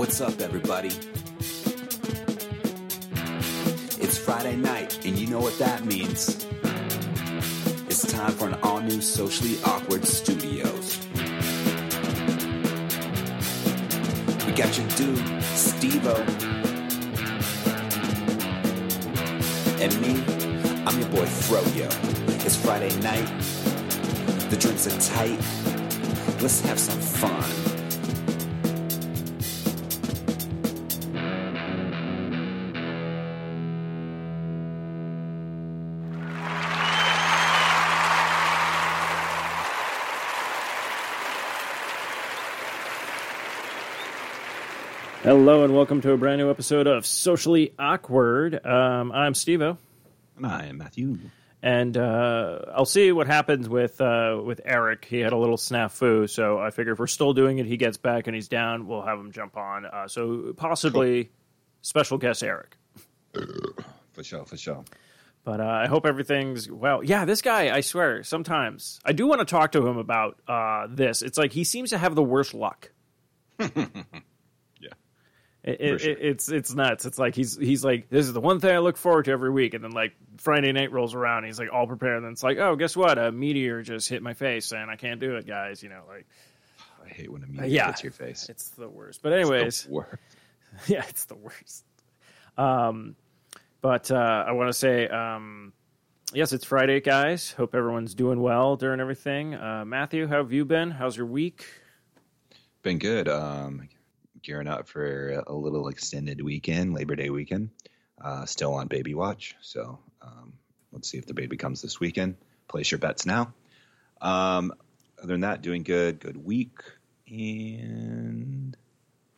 What's up, everybody? It's Friday night, and you know what that means. It's time for an all new Socially Awkward Studios. We got your dude, Steve And me, I'm your boy Froyo. It's Friday night. The drinks are tight. Let's have some fun. Hello and welcome to a brand new episode of Socially Awkward. Um, I'm Stevo, And I am Matthew. and uh, I'll see what happens with uh, with Eric. He had a little snafu, so I figure if we're still doing it, he gets back and he's down. We'll have him jump on. Uh, so possibly special guest Eric. For sure, for sure. But uh, I hope everything's well. Yeah, this guy, I swear, sometimes I do want to talk to him about uh, this. It's like he seems to have the worst luck. It, sure. it- it's it's nuts. It's like he's he's like this is the one thing I look forward to every week, and then like Friday night rolls around, and he's like all prepared, and then it's like oh guess what a meteor just hit my face and I can't do it, guys. You know like I hate when a meteor yeah. hits your face. it's the worst. But anyways, worst. yeah, it's the worst. Um, but uh, I want to say um, yes, it's Friday, guys. Hope everyone's doing well during everything. Uh, Matthew, how have you been? How's your week? Been good. Um, gearing up for a little extended weekend, Labor Day weekend. Uh, still on baby watch, so um, let's see if the baby comes this weekend. Place your bets now. Um, other than that, doing good. Good week, and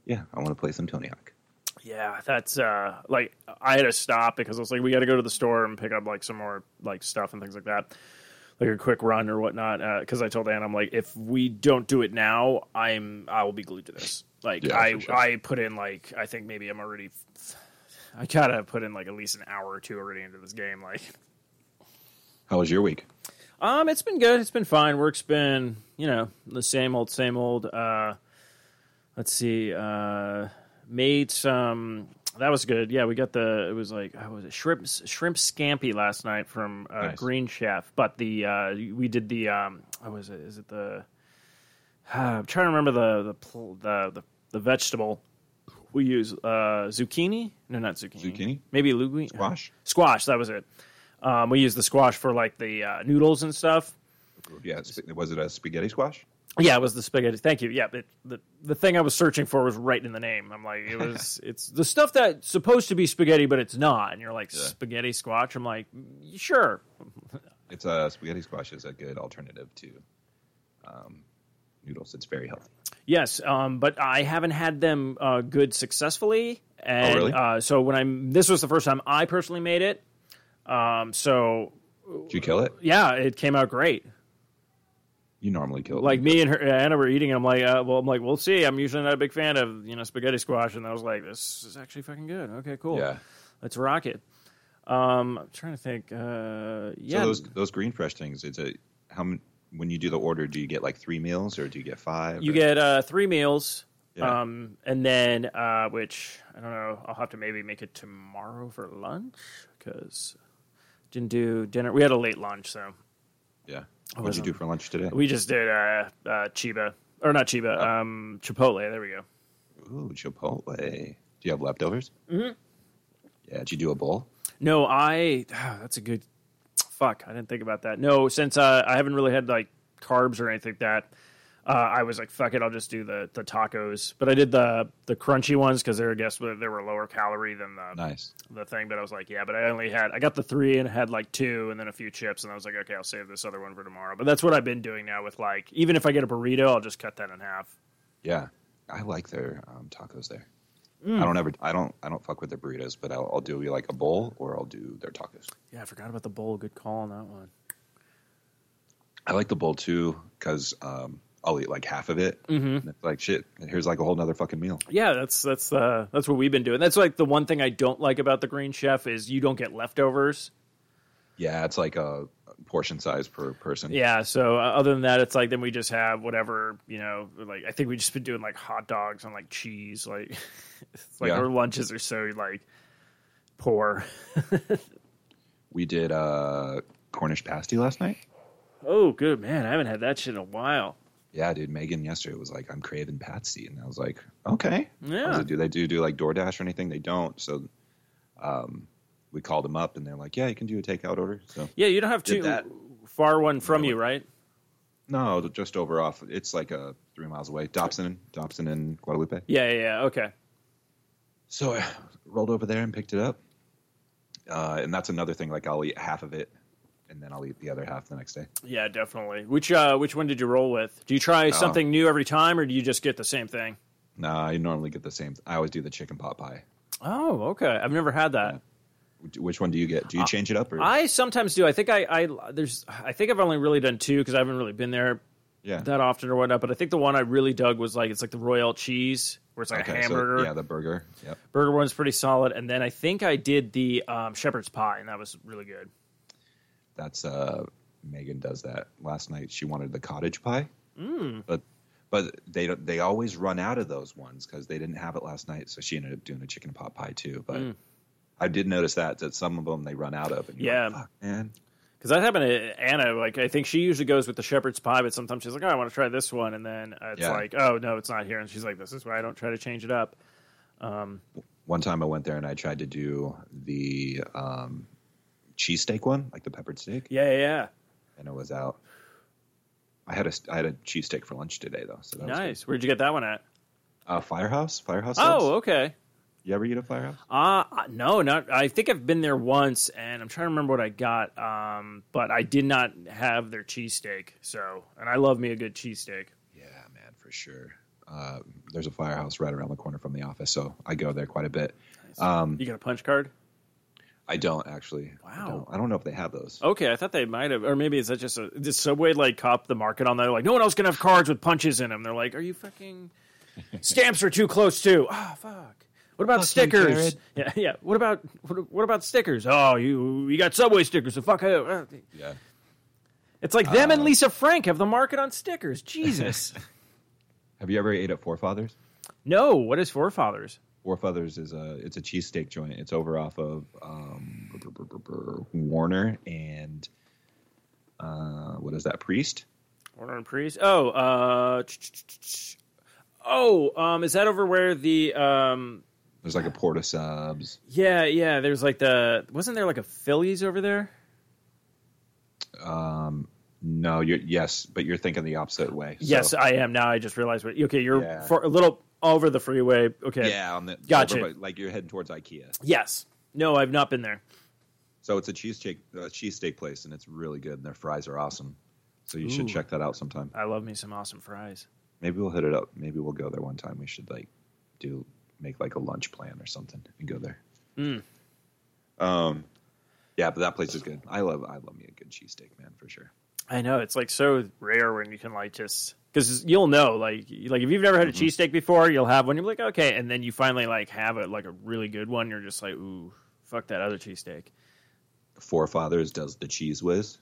yeah, I want to play some Tony Hawk. Yeah, that's uh like I had to stop because I was like, we got to go to the store and pick up like some more like stuff and things like that, like a quick run or whatnot. Because I told Ann, I'm like, if we don't do it now, I'm I will be glued to this. Like Yeah, I sure. I put in like I think maybe I'm already. I gotta put in like at least an hour or two already into this game. Like, How was your week? um, it's been good. It's been fine. Work's been you know the same old, same old. Uh, let's see. Uh, made some. That was good. Yeah, we got the. It was like how was it shrimp shrimp scampi last night from uh, Nice. Green Chef. But the uh, we did the. Um, what was it? Is it the? I'm trying to remember the the the the, the vegetable we use. Uh, zucchini? No, not zucchini. Zucchini? Maybe linguine. Squash? Squash. That was it. Um, we use the squash for like the uh, noodles and stuff. Yeah, was it a spaghetti squash? Yeah, it was the spaghetti. Thank you. Yeah, it, the the thing I was searching for was right in the name. I'm like, it was it's the stuff that's supposed to be spaghetti, but it's not. And you're like, Yeah. spaghetti squash. I'm like, sure. It's a spaghetti squash is a good alternative to um, noodles. It's very healthy. Yes, um, but I haven't had them uh, good successfully. And Oh, really? uh, so when I'm this was the first time I personally made it. Um, so Did you kill it? yeah, it came out great. You normally kill it. Like me and her, Anna were eating. And I'm like, uh, well, I'm like, we'll see. I'm usually not a big fan of you know spaghetti squash, and I was like, this is actually fucking good. Okay, cool. Yeah. Let's rock it. Um, I'm trying to think. Uh, yeah, So those those green fresh things. It's a how m- when you do the order, do you get like three meals or do you get five? you or- get uh, three meals, Yeah. um, and then uh, which I don't know. I'll have to maybe make it tomorrow for lunch because didn't do dinner. We had a late lunch, so yeah. What'd you do for lunch today? we just did uh, uh, Cheba or not Cheba, Oh. um, Chipotle. There we go. Ooh, Chipotle. Do you have leftovers? Mm-hmm. Yeah. Did you do a bowl? No, I. That's a good. Fuck, I didn't think about that. No, since uh, I haven't really had like carbs or anything like that, uh, I was like, fuck it, I'll just do the the tacos. But I did the the crunchy ones because they're I guess they were lower calorie than the Nice. the thing. But I was like, yeah, but I only had I got the three and had like two and then a few chips, and I was like, okay, I'll save this other one for tomorrow. But that's what I've been doing now with like even if I get a burrito, I'll just cut that in half. Yeah. I like their um, tacos there. Mm. I don't ever. I don't. I don't fuck with their burritos, but I'll, I'll do like a bowl or I'll do their tacos. Yeah, I forgot about the bowl. Good call on that one. I like the bowl too because um, I'll eat like half of it. Mhm. And it's like shit. Here's like a whole nother fucking meal. Yeah, that's that's uh that's what we've been doing. That's like the one thing I don't like about the Green Chef is you don't get leftovers. Yeah, it's like a portion size per person. Yeah. So uh, other than that, it's like then we just have whatever you know. Like I think we just been doing like hot dogs on like cheese. Like it's like Yeah. our lunches are so like poor. We did uh, Cornish pasty last night. oh, good man! I haven't had that shit in a while. Yeah, dude. Megan yesterday was like, "I'm craving patsy," and I was like, "Okay." Yeah. do they do do like DoorDash or anything? They don't. So, um, we called them up, and they're like, "Yeah, you can do a takeout order." So, Yeah, you don't have that. far one from you, right? no, just over off. It's like uh, three miles away. Dobson, Dobson, and Guadalupe. Yeah, yeah, yeah. Okay. So I rolled over there and picked it up. Uh, and that's another thing. Like I'll eat half of it, and then I'll eat the other half the next day. Yeah, definitely. Which uh, which one did you roll with? Do you try something new every time, or do you just get the same thing? No, I normally get the same. I always do the chicken pot pie. Oh, okay. I've never had that. Which- Which one do you get? Do you change it up or? I sometimes do. I think I, I there's I think I've only really done two because I haven't really been there yeah. that often or whatnot. But I think the one I really dug was like it's like the royal cheese where it's like a Okay, so, hamburger. yeah, the burger. Yep. Burger one's pretty solid, and then I think I did the um, shepherd's pie, and that was really good. That's uh Megan does that. Last night she wanted the cottage pie. Mm. But but they they always run out of those ones because they didn't have it last night, so she ended up doing a chicken pot pie too. But Mm. I did notice that that some of them they run out of. And you're Yeah. like, man. Because that happened to Anna. Like I think she usually goes with the shepherd's pie, but sometimes she's like, "Oh, I want to try this one," and then it's Yeah. like, "Oh no, it's not here," and she's like, "This is why I don't try to change it up." One time I went there and I tried to do the um, cheesesteak one, like the peppered steak, Yeah, yeah, yeah. and it was out. I had a I had a cheesesteak for lunch today though, so that was nice. Where'd you get that one at? Uh, Firehouse, Firehouse. Subs. Oh, okay. You ever eat a Firehouse? Uh no, not. I think I've been there once, and I'm trying to remember what I got. Um, but I did not have their cheesesteak. So, and I love me a good cheesesteak. Yeah, man, for sure. Uh, there's a Firehouse right around the corner from the office, so I go there quite a bit. Um, You got a punch card? I don't actually. I Wow. don't, I don't know if they have those. Okay, I thought they might have, or maybe is that just a did Subway like cop the market on that? Like, no one else can have cards with punches in them. They're like, are you fucking stamps are too close too? Ah, fuck. What about Fuck you, stickers? Jared. yeah, yeah. What about what, what about stickers? Oh, you you got Subway stickers, so fuck you. Yeah. It's like them Uh, and Lisa Frank have the market on stickers. Jesus. Have you ever ate at Forefathers? no, what is forefathers? Forefathers is a it's a cheesesteak joint. It's over off of um, Warner and uh, what is that Priest? Warner and priest. Oh, uh, oh, um, is that over where the um, There's like a Port of Subs. yeah, yeah. There's like the wasn't there like a Phillies over there? Um, no, you're yes, but you're thinking the opposite way. So- Yes, I am now. I just realized what. Okay, you're Yeah. for, a little over the freeway. Okay. yeah, on the Gotcha. over like you're heading towards IKEA. Yes. No, I've not been there. So it's a cheesesteak uh, cheesesteak place, and it's really good. And their fries are awesome. So you should check that out sometime. I love me some awesome fries. Maybe we'll hit it up. Maybe we'll go there one time. We should like do make like a lunch plan or something and go there. Mm. Um, yeah, but that place is good. I love I love me a good cheesesteak, man, for sure. I know it's like so rare when you can like just because you'll know like like if you've never had a Mm-hmm. cheesesteak before, you'll have one. You're like okay, and then you finally like have it like a really good one. You're just like ooh, fuck that other cheesesteak. The Forefathers does the Cheez Whiz.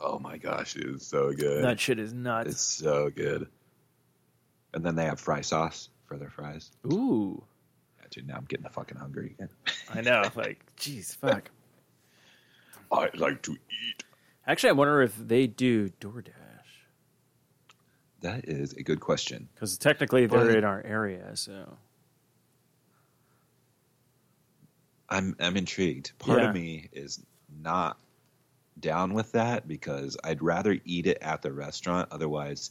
Oh my gosh, it is so good. That shit is nuts. It's so good. And then they have fry sauce for their fries. Ooh, Yeah, dude, now I'm getting fucking hungry again. I know. like, jeez, fuck. I like to eat. Actually, I wonder if they do DoorDash That is a good question. because technically they're But- in our area. So I'm I'm intrigued. Part Yeah. of me is not down with that because I'd rather eat it at the restaurant. Otherwise,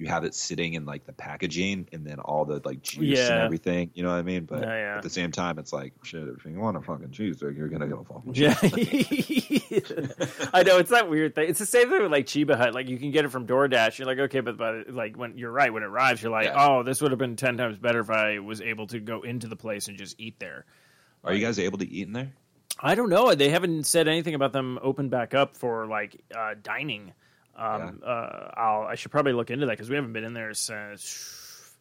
you have it sitting in like the packaging and then all the like juice and everything. You know what I mean? But Yeah, yeah. at the same time, it's like shit. If you want a fucking cheesesteak, you're gonna get a fucking yeah. I know it's that weird thing. It's the same thing with like Cheba Hut. Like you can get it from DoorDash. You're like okay, but but like when you're right when it arrives, you're like Yeah. oh, this would have been ten times better if I was able to go into the place and just eat there. Are you guys able to eat in there? I don't know. They haven't said anything about them open back up for like uh, dining. Um, uh, I'll, I should probably look into that because we haven't been in there since.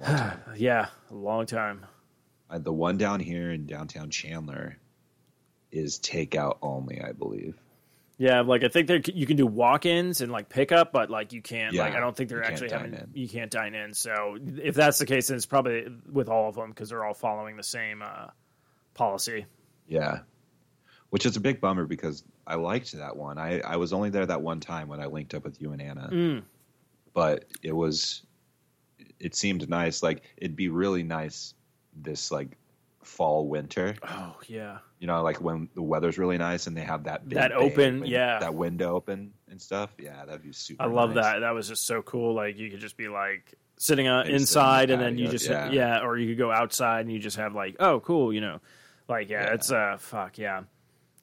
yeah, a long time. Uh, the one down here in downtown Chandler is takeout only, I believe. Yeah, like I think there you can do walk-ins and like pickup, but like you can't. like I don't think they're actually having. in. You can't dine in. So if that's the case, then it's probably with all of them because they're all following the same uh, policy. Yeah. Which is a big bummer because I liked that one. I, I was only there that one time when I linked up with you and Anna. Mm. But it was it seemed nice. Like it'd be really nice this like fall winter. Oh yeah, You know, like when the weather's really nice and they have that big That open, win- yeah. that window open and stuff. Yeah, that'd be super. I love nice. that. That was just so cool. Like you could just be like sitting uh, Maybe sit on the inside, and then you just yeah. yeah. or you could go outside and you just have like oh cool, you know, like yeah, Yeah. it's uh fuck yeah.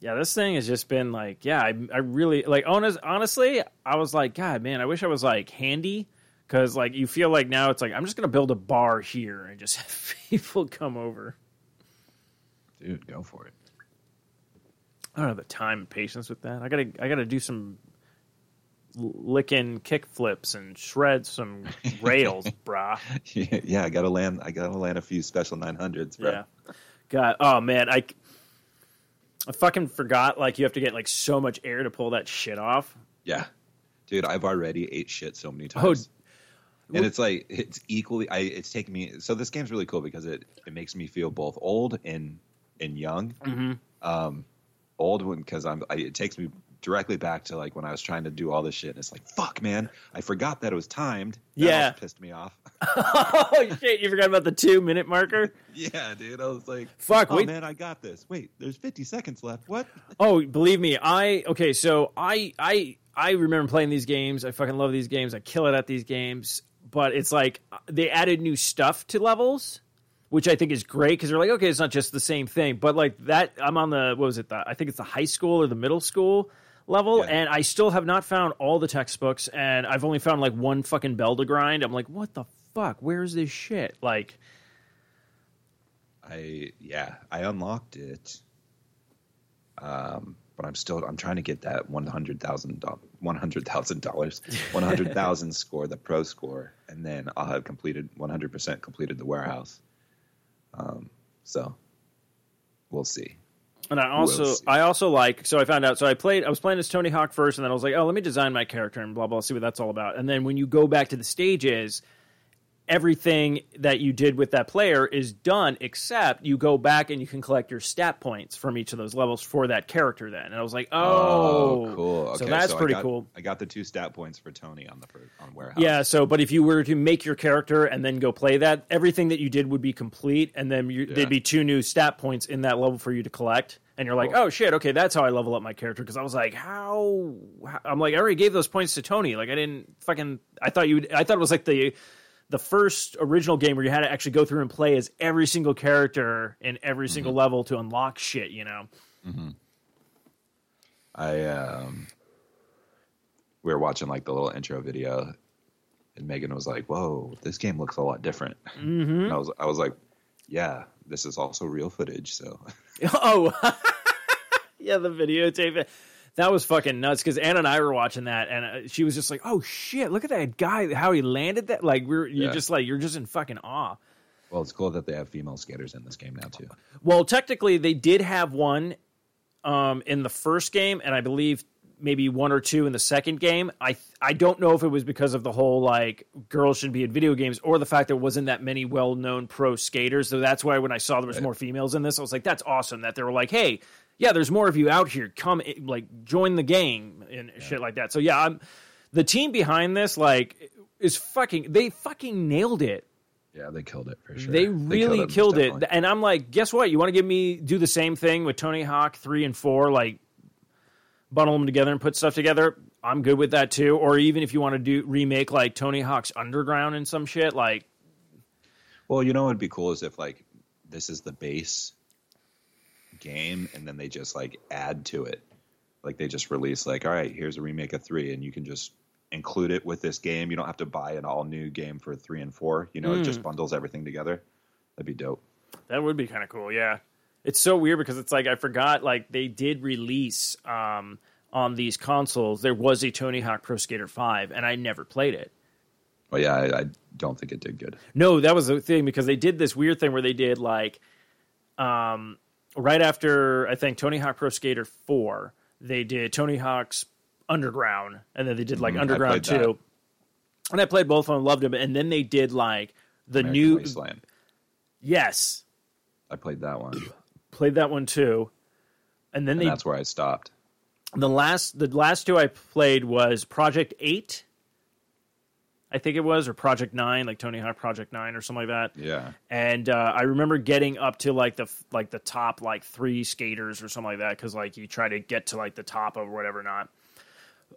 Yeah, this thing has just been like, yeah, I, I really like. Honest, honestly, I was like, God, man, I wish I was like handy because like you feel like now it's like I'm just gonna build a bar here and just have people come over. Dude, go for it. I don't have the time and patience with that. I gotta, I gotta do some licking kick flips and shred some rails, brah. yeah, I gotta land I gotta land a few special nine hundreds, bro. Yeah. God, oh man, I, I fucking forgot. Like you have to get like so much air to pull that shit off. Yeah. Dude, I've already ate shit so many Oh, times. and it's like it's equally I it's taken me so this game's really cool because it it makes me feel both old and and young. Mm-hmm. Um old one because I'm I, it takes me directly back to like when I was trying to do all this shit and it's like fuck man, I forgot that it was timed. That Yeah. pissed me off. oh shit! You forgot about the two minute marker. yeah, dude. I was like Fuck, Oh wait. man, I got this. Wait, there's 50 seconds left. What? Oh, believe me, I okay. So I I I remember playing these games. I fucking love these games. I kill it at these games. But it's like they added new stuff to levels, which I think is great because they're like, okay, it's not just the same thing. But like that, I'm on the what was it? The, I think it's the high school or the middle school level, Yeah. and I still have not found all the textbooks, and I've only found like one fucking bell to grind. I'm like, what the fuck? Where's this shit? Like, I yeah, I unlocked it. Um, but I'm still I'm trying to get that one hundred thousand one hundred thousand dollars one hundred thousand score, the pro score, and then I'll have completed one hundred percent completed the warehouse. Um, so we'll see. And I also? I also like so I found out so I played I was playing as Tony Hawk first and then I was like oh let me design my character and blah blah see what that's all about and then when you go back to the stages everything that you did with that player is done except you go back and you can collect your stat points from each of those levels for that character then and I was like oh, oh. cool. Okay, so that's I pretty got- cool I got the two stat points for Tony on the on warehouse. yeah so but if you were to make your character and then go play that everything that you did would be complete and then you, Yeah. there'd be two new stat points in that level for you to collect and you're like Cool. oh shit okay that's how i level up my character because i was like how, how i'm like i already gave those points to tony like i didn't fucking i thought you would i thought it was like the the first original game where you had to actually go through and play as every single character in every Mm-hmm. single level to unlock shit you know I um, we were watching like the little intro video, and Megan was like, "Whoa, this game looks a lot different." mm-hmm. And I was I was like, "Yeah, this is also real footage." So Oh, yeah, the videotape. That was fucking nuts because Anna and I were watching that, and uh, she was just like, "Oh shit, look at that guy! How he landed that! Like we're you're Yeah. just like you're just in fucking awe." well, it's cool that they have female skaters in this game now too. Well, technically, they did have one um, in the first game, and I believe maybe one or two in the second game. I I don't know if it was because of the whole like girls shouldn't be in video games or the fact there wasn't that many well known pro skaters. So that's why when I saw there was more females in this, I was like, that's awesome that they were like, hey, yeah, there's more of you out here. Come eh, like join the gang and shit like that. So yeah, I'm the team behind this like is fucking they fucking nailed it. Yeah, they killed it for sure. They really most killed it. definitely. And I'm like, guess what? You want to give me do the same thing with Tony Hawk 3 and 4 like bundle them together and put stuff together? I'm good with that too. Or even if you want to do remake like Tony Hawk's Underground and some shit like Well, you know what would be cool is if like this is the base game, and then they just like add to it. Like they just release like, all right, here's a remake of three, and you can just include it with this game. You don't have to buy an all new game for three and four. You know, it Hmm. just bundles everything together. That'd be dope. That would be kind of cool, yeah. It's so weird because it's like I forgot like they did release um on these consoles there was a Tony Hawk Pro Skater 5 and I never played it. But yeah, I, I don't think it did good. No, that was the thing because they did this weird thing where they did like, um, right after I think Tony Hawk Pro Skater Four, they did Tony Hawk's Underground, and then they did like I Underground played that. Two. And I played both of them, loved them, and then they did like the American new Wasteland. yes, I played that one, played that one too, and then and they that's where I stopped. the last the last two I played was Project Eight, I think it was, or Project Nine, like Tony Hawk Project Nine or something like that. Yeah, And uh, I remember getting up to like the like the top like three skaters or something like that because like you try to get to like the top of whatever not.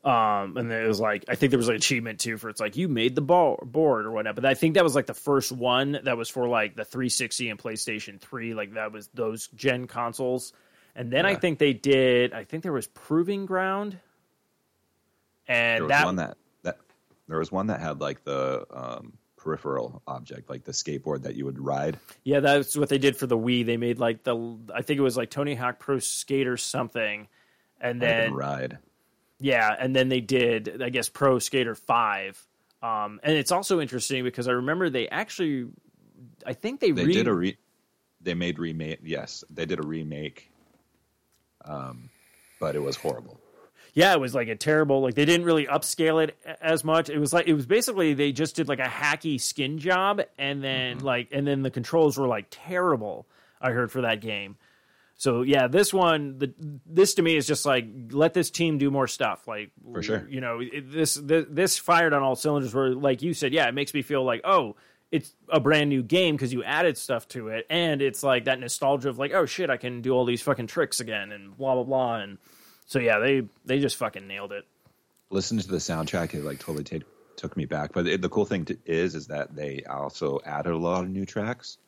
Um, and it was like I think there was an achievement too for it's like you made the ball board or whatnot. But I think that was like the first one that was for like the 360 and PlayStation 3. Like that was those gen consoles. And then I think they did. I think there was Proving Ground, and was that one that that there was one that had like the um, peripheral object, like the skateboard that you would ride. Yeah, that's what they did for the Wii. They made like the I think it was like Tony Hawk Pro Skater something, and Might have been then ride. Yeah, and then they did I guess Pro Skater Five. Um, and it's also interesting because I remember they actually, I think they, They re- did a re. They made remake. Yes, they did a remake. Um, but it was horrible. yeah, it was like a terrible like they didn't really upscale it as much. It was like it was basically they just did like a hacky skin job, and then Mm-hmm. like and then the controls were like terrible. I heard for that game. So yeah, this one, the, this to me is just like let this team do more stuff. Like For sure. you know, it, this, this this fired on all cylinders. Where like you said, yeah, it makes me feel like oh, it's a brand new game because you added stuff to it, and it's like that nostalgia of like oh shit, I can do all these fucking tricks again and blah blah blah. And so yeah, they they just fucking nailed it. Listen to the soundtrack; it like totally take, took me back. But it, the cool thing to, is, is that they also added a lot of new tracks.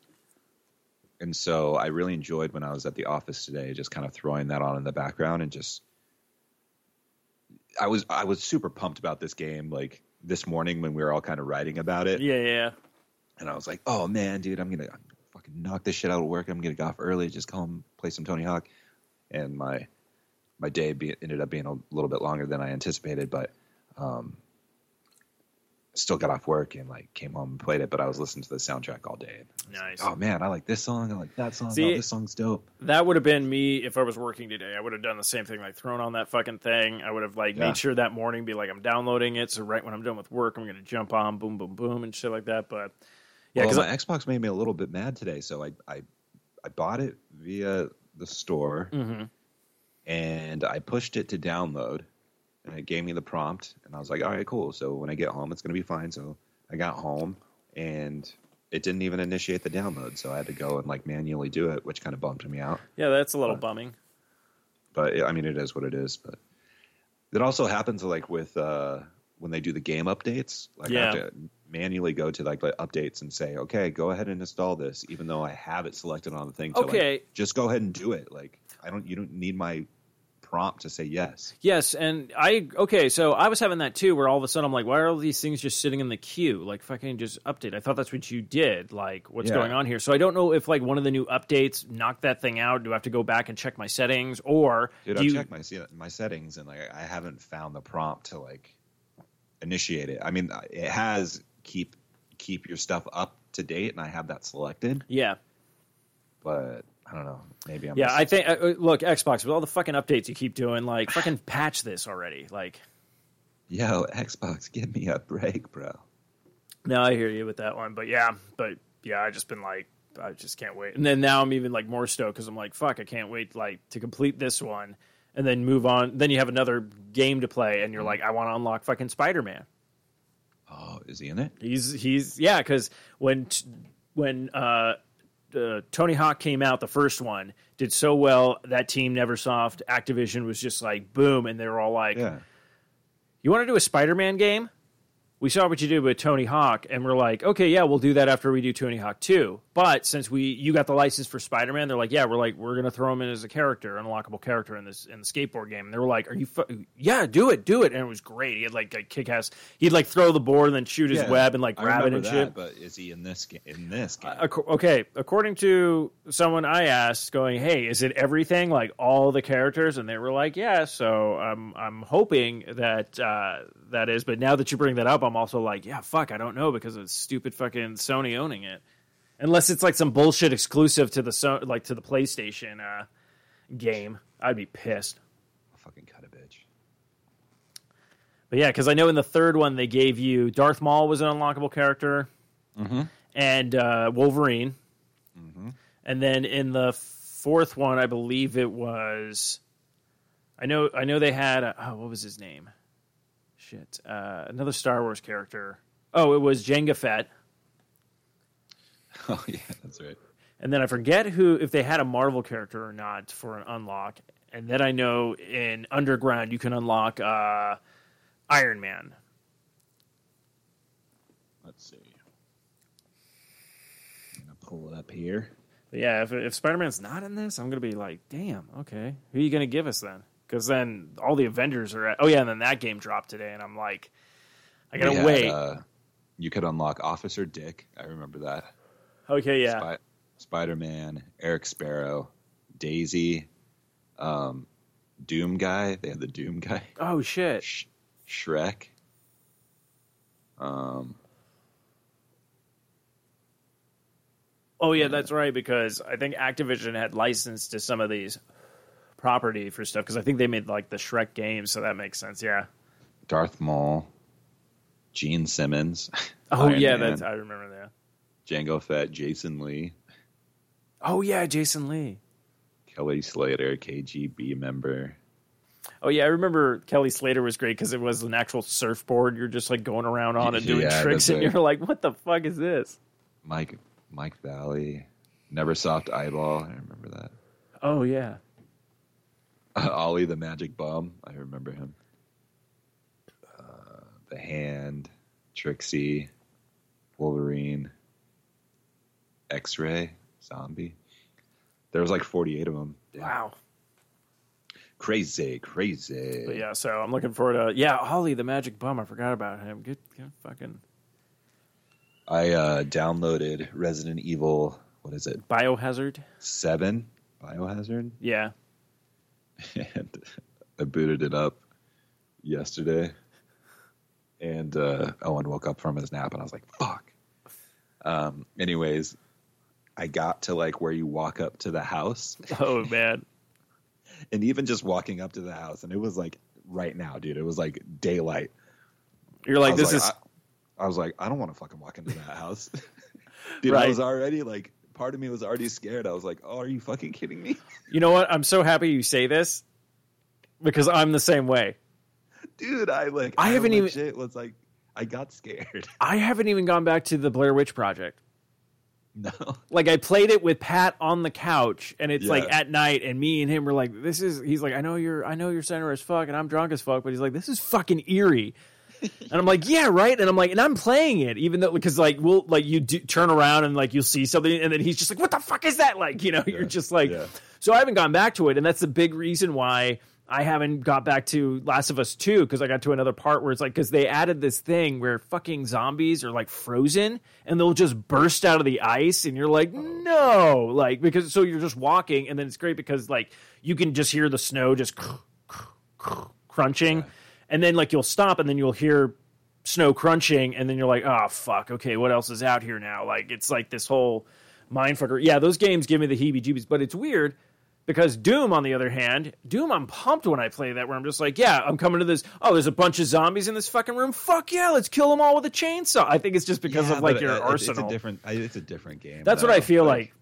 And so I really enjoyed when I was at the office today, just kind of throwing that on in the background and just. I was I was super pumped about this game like this morning when we were all kind of writing about it. Yeah, yeah. And I was like, "Oh man, dude, I'm gonna fucking knock this shit out of work. I'm gonna get off early, just come play some Tony Hawk." And my my day be, ended up being a little bit longer than I anticipated, but um, still got off work and like came home and played it. But I was listening to the soundtrack all day. Nice. Oh man, I like this song. I like that song. See- oh, this song's dope. That would have been me if I was working today. I would have done the same thing, like thrown on that fucking thing. I would have like Yeah. made sure that morning, be like, I'm downloading it, so right when I'm done with work, I'm gonna jump on, boom, boom, boom, and shit like that. But yeah, well, because my Xbox made me a little bit mad today, so I I, I bought it via the store. hmm and I pushed it to download, and it gave me the prompt, and I was like, all right, cool. So when I get home, it's going to be fine. So I got home, and it didn't even initiate the download, so I had to go and like manually do it, which kind of bumped me out. yeah, that's a little But- bumming. But I mean, it is what it is. But it also happens like with uh, when they do the game updates. Like I Yeah. have to manually go to like the updates and say, okay, go ahead and install this, even though I have it selected on the thing. To, like, Okay. just go ahead and do it. Like I don't, you don't need my prompt to say yes. Yes, and I okay, so I was having that too, where all of a sudden I'm like, why are all these things just sitting in the queue? Like fucking just update. I thought that's what you did. Like, what's Yeah. going on here? So I don't know if like one of the new updates knocked that thing out. Do I have to go back and check my settings, or Dude, do you? checked my my settings and like I haven't found the prompt to like initiate it. I mean, it has keep keep your stuff up to date, and I have that selected. Yeah, But I don't know. Maybe I'm yeah. I think uh, uh, look Xbox with all the fucking updates you keep doing, like fucking patch this already. Like, yo Xbox, give me a break, bro. no, I hear you with that one, but yeah, but yeah, I just been like. I just can't wait. And then now I'm even like more stoked because I'm like, fuck, I can't wait like to complete this one and then move on. Then you have another game to play, and you're like, I want to unlock fucking Spider Man. Oh, is he in it? He's he's yeah, because when t- when uh, uh, Tony Hawk came out, the first one did so well that Team Neversoft, Activision was just like boom, and they were all like, Yeah. "You want to do a Spider Man game?" We saw what you did with Tony Hawk, and we're like, "Okay, yeah, we'll do that after we do Tony Hawk 2. But since we you got the license for Spider Man, they're like, "Yeah, we're like we're gonna throw him in as a character, an unlockable character in this in the skateboard game." And they were like, "Are you? Fu- yeah, do it, do it!" And it was great. He had like a kick ass. He'd like throw the board and then shoot his Yeah, web and like grab it and that, shit. But is he in this game? In this game? Ac- okay, according to someone I asked, going, "Hey, is it everything like all the characters?" And they were like, "Yeah." So I'm I'm hoping that uh, that is. But now that you bring that up, I'm also like, "Yeah, fuck, I don't know because of stupid fucking Sony owning it." Unless it's like some bullshit exclusive to the like to the PlayStation uh, game, I'd be pissed. I'll fucking cut a bitch. But yeah, because I know in the third one they gave you Darth Maul was an unlockable character, and uh, Wolverine, and then in the fourth one, I believe it was. I know, I know they had. A, oh, what was his name? Shit, uh, another Star Wars character. Oh, it was Jango Fett, Oh yeah, that's right. and then I forget who if they had a Marvel character or not for an unlock. And then I know in Underground you can unlock uh, Iron Man. Let's see. I'm gonna pull it up here. But yeah, if, if Spider Man's not in this, I'm gonna be like, damn, okay, who are you gonna give us then? Because then all the Avengers are at. Oh yeah, and then that game dropped today, and I'm like, I gotta had, wait. Uh, you could unlock Officer Dick. I remember that. Okay, yeah, Spy- Spider Man, Eric Sparrow, Daisy, um, Doom guy. They had the Doom guy. oh shit, Sh- Shrek. Um, oh yeah, that's right. Because I think Activision had license to some of these property for stuff. Because I think they made like the Shrek games, so that makes sense. Yeah. Darth Maul, Gene Simmons. Oh Iron yeah, Man, that's I remember that. Jango Fett, Jason Lee, Oh yeah, Jason Lee. Kelly Slater, KGB member. Oh yeah, I remember Kelly Slater was great because it was an actual surfboard. You're just like going around on and doing Yeah, tricks, and right. you're like, "What the fuck is this?" Mike Mike Vallely, Never Soft Eyeball. I remember that. Oh yeah, Ollie the Magic Bum. I remember him. Uh, the Hand, Trixie, Wolverine, X Ray, Zombie. There was like 48 of them. wow. Crazy, crazy. But yeah, so I'm looking forward to yeah, Holly the Magic Bum. I forgot about him. Good, good fucking I uh, downloaded Resident Evil, what is it, Biohazard. 7 Biohazard, Yeah, and I booted it up yesterday. And uh, Owen woke up from his nap, and I was like, fuck. Um, anyways, I got to like where you walk up to the house, oh man, and even just walking up to the house, and it was like right now, dude. It was like daylight. you're like I this is I, I was like, I don't want to fucking walk into that house. Dude, Right. I was already like, part of me was already scared. I was like, oh, are you fucking kidding me? you know what? I'm so happy you say this because I'm the same way. Dude, I like, I haven't even- legit was like, I got scared. I haven't even gone back to the Blair Witch Project. No. Like I played it with Pat on the couch, and it's like at night, and me and him were like, "This is." He's like, "I know you're, I know you're center as fuck, and I'm drunk as fuck," but he's like, "This is fucking eerie." and I'm like, "Yeah, right." And I'm like, and I'm playing it, even though because like we'll like you do, turn around and like you'll see something, and then he's just like, "What the fuck is that?" Like you know, you're just like, Yeah. so I haven't gone back to it, and that's the big reason why. I haven't got back to Last of Us 2 because I got to another part where it's like, because they added this thing where fucking zombies are like frozen and they'll just burst out of the ice and you're like, no. Like, because so you're just walking and then it's great because like you can just hear the snow just crunching and then like you'll stop and then you'll hear snow crunching and then you're like, oh, fuck. Okay, what else is out here now? Like, it's like this whole mindfucker. Yeah, those games give me the heebie jeebies, but it's weird because Doom, on the other hand, Doom, I'm pumped when I play that. Where I'm just like, yeah, I'm coming to this. Oh, there's a bunch of zombies in this fucking room. Fuck yeah, let's kill them all with a chainsaw. I think it's just because Yeah, of like your it- arsenal. It's a different, it's a different game. That's what. I feel like.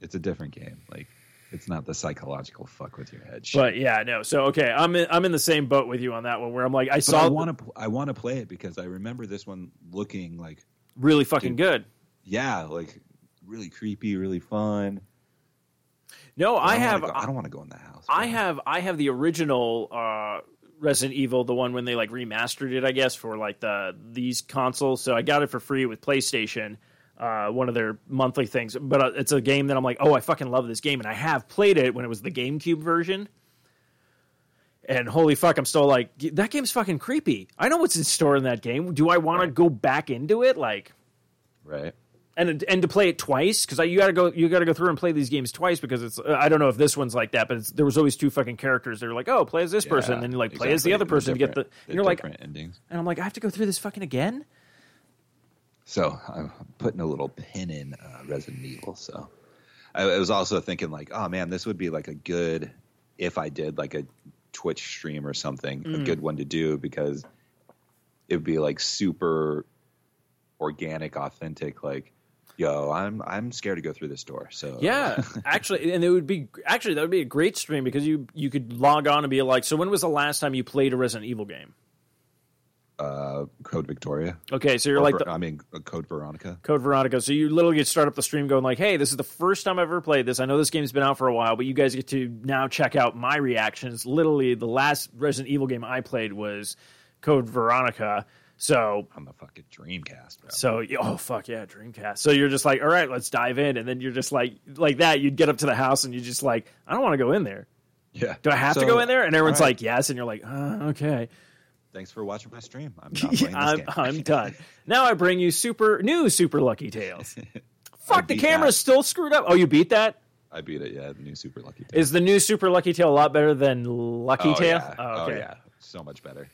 It's a different game. Like, it's not the psychological fuck with your head. shit. But yeah, no. So okay, I'm in, I'm in the same boat with you on that one. Where I'm like, I But saw I want to, I want to play it because I remember this one looking like, really fucking good. yeah, like really creepy, really fun. No, I don't have go- I don't want to go in that house. I have I have the original uh, Resident Evil, the one when they like remastered it, I guess, for like the these consoles. So I got it for free with PlayStation, uh, one of their monthly things. But uh, it's a game that I'm like, oh, I fucking love this game, and I have played it when it was the GameCube version. And holy fuck, I'm still like, that game's fucking creepy. I know what's in store in that game. Do I want to go back into it? Like, right. And and to play it twice because you got to go you got to go through and play these games twice because it's I don't know if this one's like that, but it's, there was always two fucking characters. They're like, oh, play as this person, and then you like play as the other person to get the. And you're like, endings. and I'm like, I have to go through this fucking again. So I'm putting a little pin in uh, Resident Evil. So I, I was also thinking like, oh man, this would be like a good if I did like a Twitch stream or something, a good one to do because it would be like super organic, authentic. Like, yo, I'm I'm scared to go through this door. So Yeah, actually, and it would be actually that would be a great stream because you you could log on and be like, so when was the last time you played a Resident Evil game? uh, Code Victoria. Okay, so you're Or like the, I mean, uh, Code Veronica. Code Veronica. So you literally get start up the stream going like, "Hey, this is the first time I've ever played this. I know this game's been out for a while, but you guys get to now check out my reactions." Literally, the last Resident Evil game I played was Code Veronica. So, on the fucking Dreamcast, bro. so oh fuck yeah, Dreamcast. So you're just like, "All right, let's dive in," and then you're just like, like that. You'd get up to the house and you're just like, "I don't want to go in there. yeah. Do I have to go in there?" And everyone's right. like, "Yes," and you're like, uh, "Okay." Thanks for watching my stream. I'm not playing this I'm. I'm done. Now I bring you super new Super Lucky Tales. Fuck, the camera's that. still screwed up. Oh, you beat that? I beat it. Yeah, the new Super Lucky. Tale. Is the new Super Lucky Tale a lot better than Lucky oh, Tale? Yeah. Oh, okay. Oh yeah, so much better.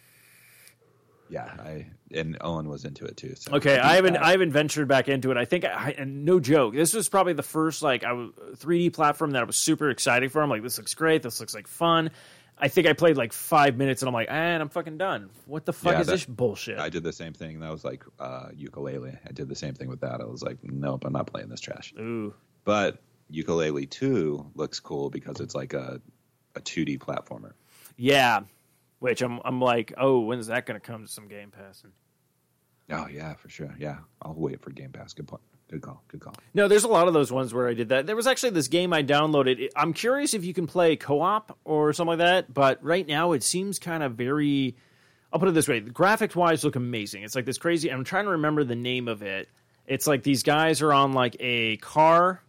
Yeah, I and Owen was into it too. So Okay, I haven't. I haven't ventured back into it. I think I and no joke. This was probably the first like I was 3D platform that I was super excited for. I'm like, this looks great. This looks like fun. I think I played like five minutes and I'm like, and I'm fucking done. What the fuck Yeah, is that- this bullshit? I did the same thing. That was like uh, Yooka-Laylee. I did the same thing with that. I was like, nope, I'm not playing this trash. Ooh, But Yooka-Laylee two looks cool because it's like a a 2D platformer. yeah. Which I'm I'm like, oh, when's that going to come to some Game Pass? And Oh yeah, for sure. Yeah, I'll wait for Game Pass. Good point. Good call. Good call. No, there's a lot of those ones where I did that. There was actually this game I downloaded. I'm curious if you can play co-op or something like that, but right now it seems kind of very I'll put it this way, the graphics wise look amazing. It's like this crazy I'm trying to remember the name of it. It's like these guys are on like a car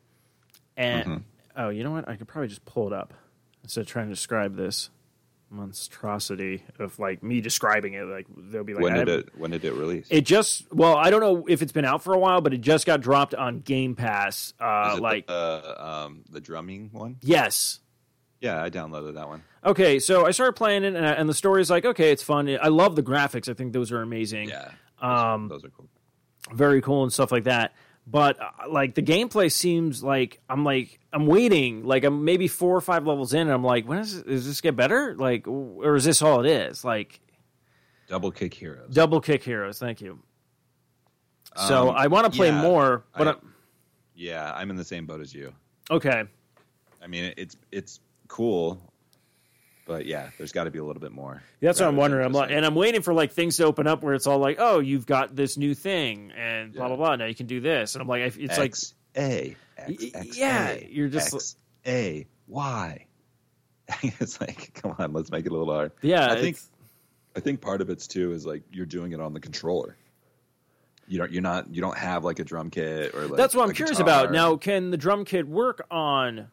and mm-hmm. oh, you know what? I could probably just pull it up instead of trying to describe this monstrosity of like me describing it like they'll be like when did it when did it release? it just well, I don't know if it's been out for a while, but it just got dropped on Game Pass. Uh, Is like the, uh, um, the drumming one? yes, Yeah, I downloaded that one. okay. So I started playing it, and, and the story's like okay, it's fun. I love the graphics. I think those are amazing. Yeah, Um, those are cool. very cool and stuff like that. But uh, like the gameplay seems like I'm like I'm waiting, like I'm maybe four or five levels in, and I'm like, when is this, does this get better? Like, or is this all it is? Like Double Kick Heroes. double kick heroes. Thank you. So Um, I want to play yeah, more, but I- I, yeah, I'm in the same boat as you. okay. I mean, it's it's cool, but yeah, there's got to be a little bit more. That's what I'm wondering. I'm like, and I'm waiting for like things to open up where it's all like, oh, you've got this new thing, and blah Yeah. blah blah. Now you can do this, and I'm like, it's like, X A X X yeah, A, you're just- X A Y. it's like, come on, let's make it a little hard. yeah, I think I think part of it's too is like you're doing it on the controller. You don't you're not you don't have like a drum kit or like that's what I'm curious guitar. about. Now, can the drum kit work on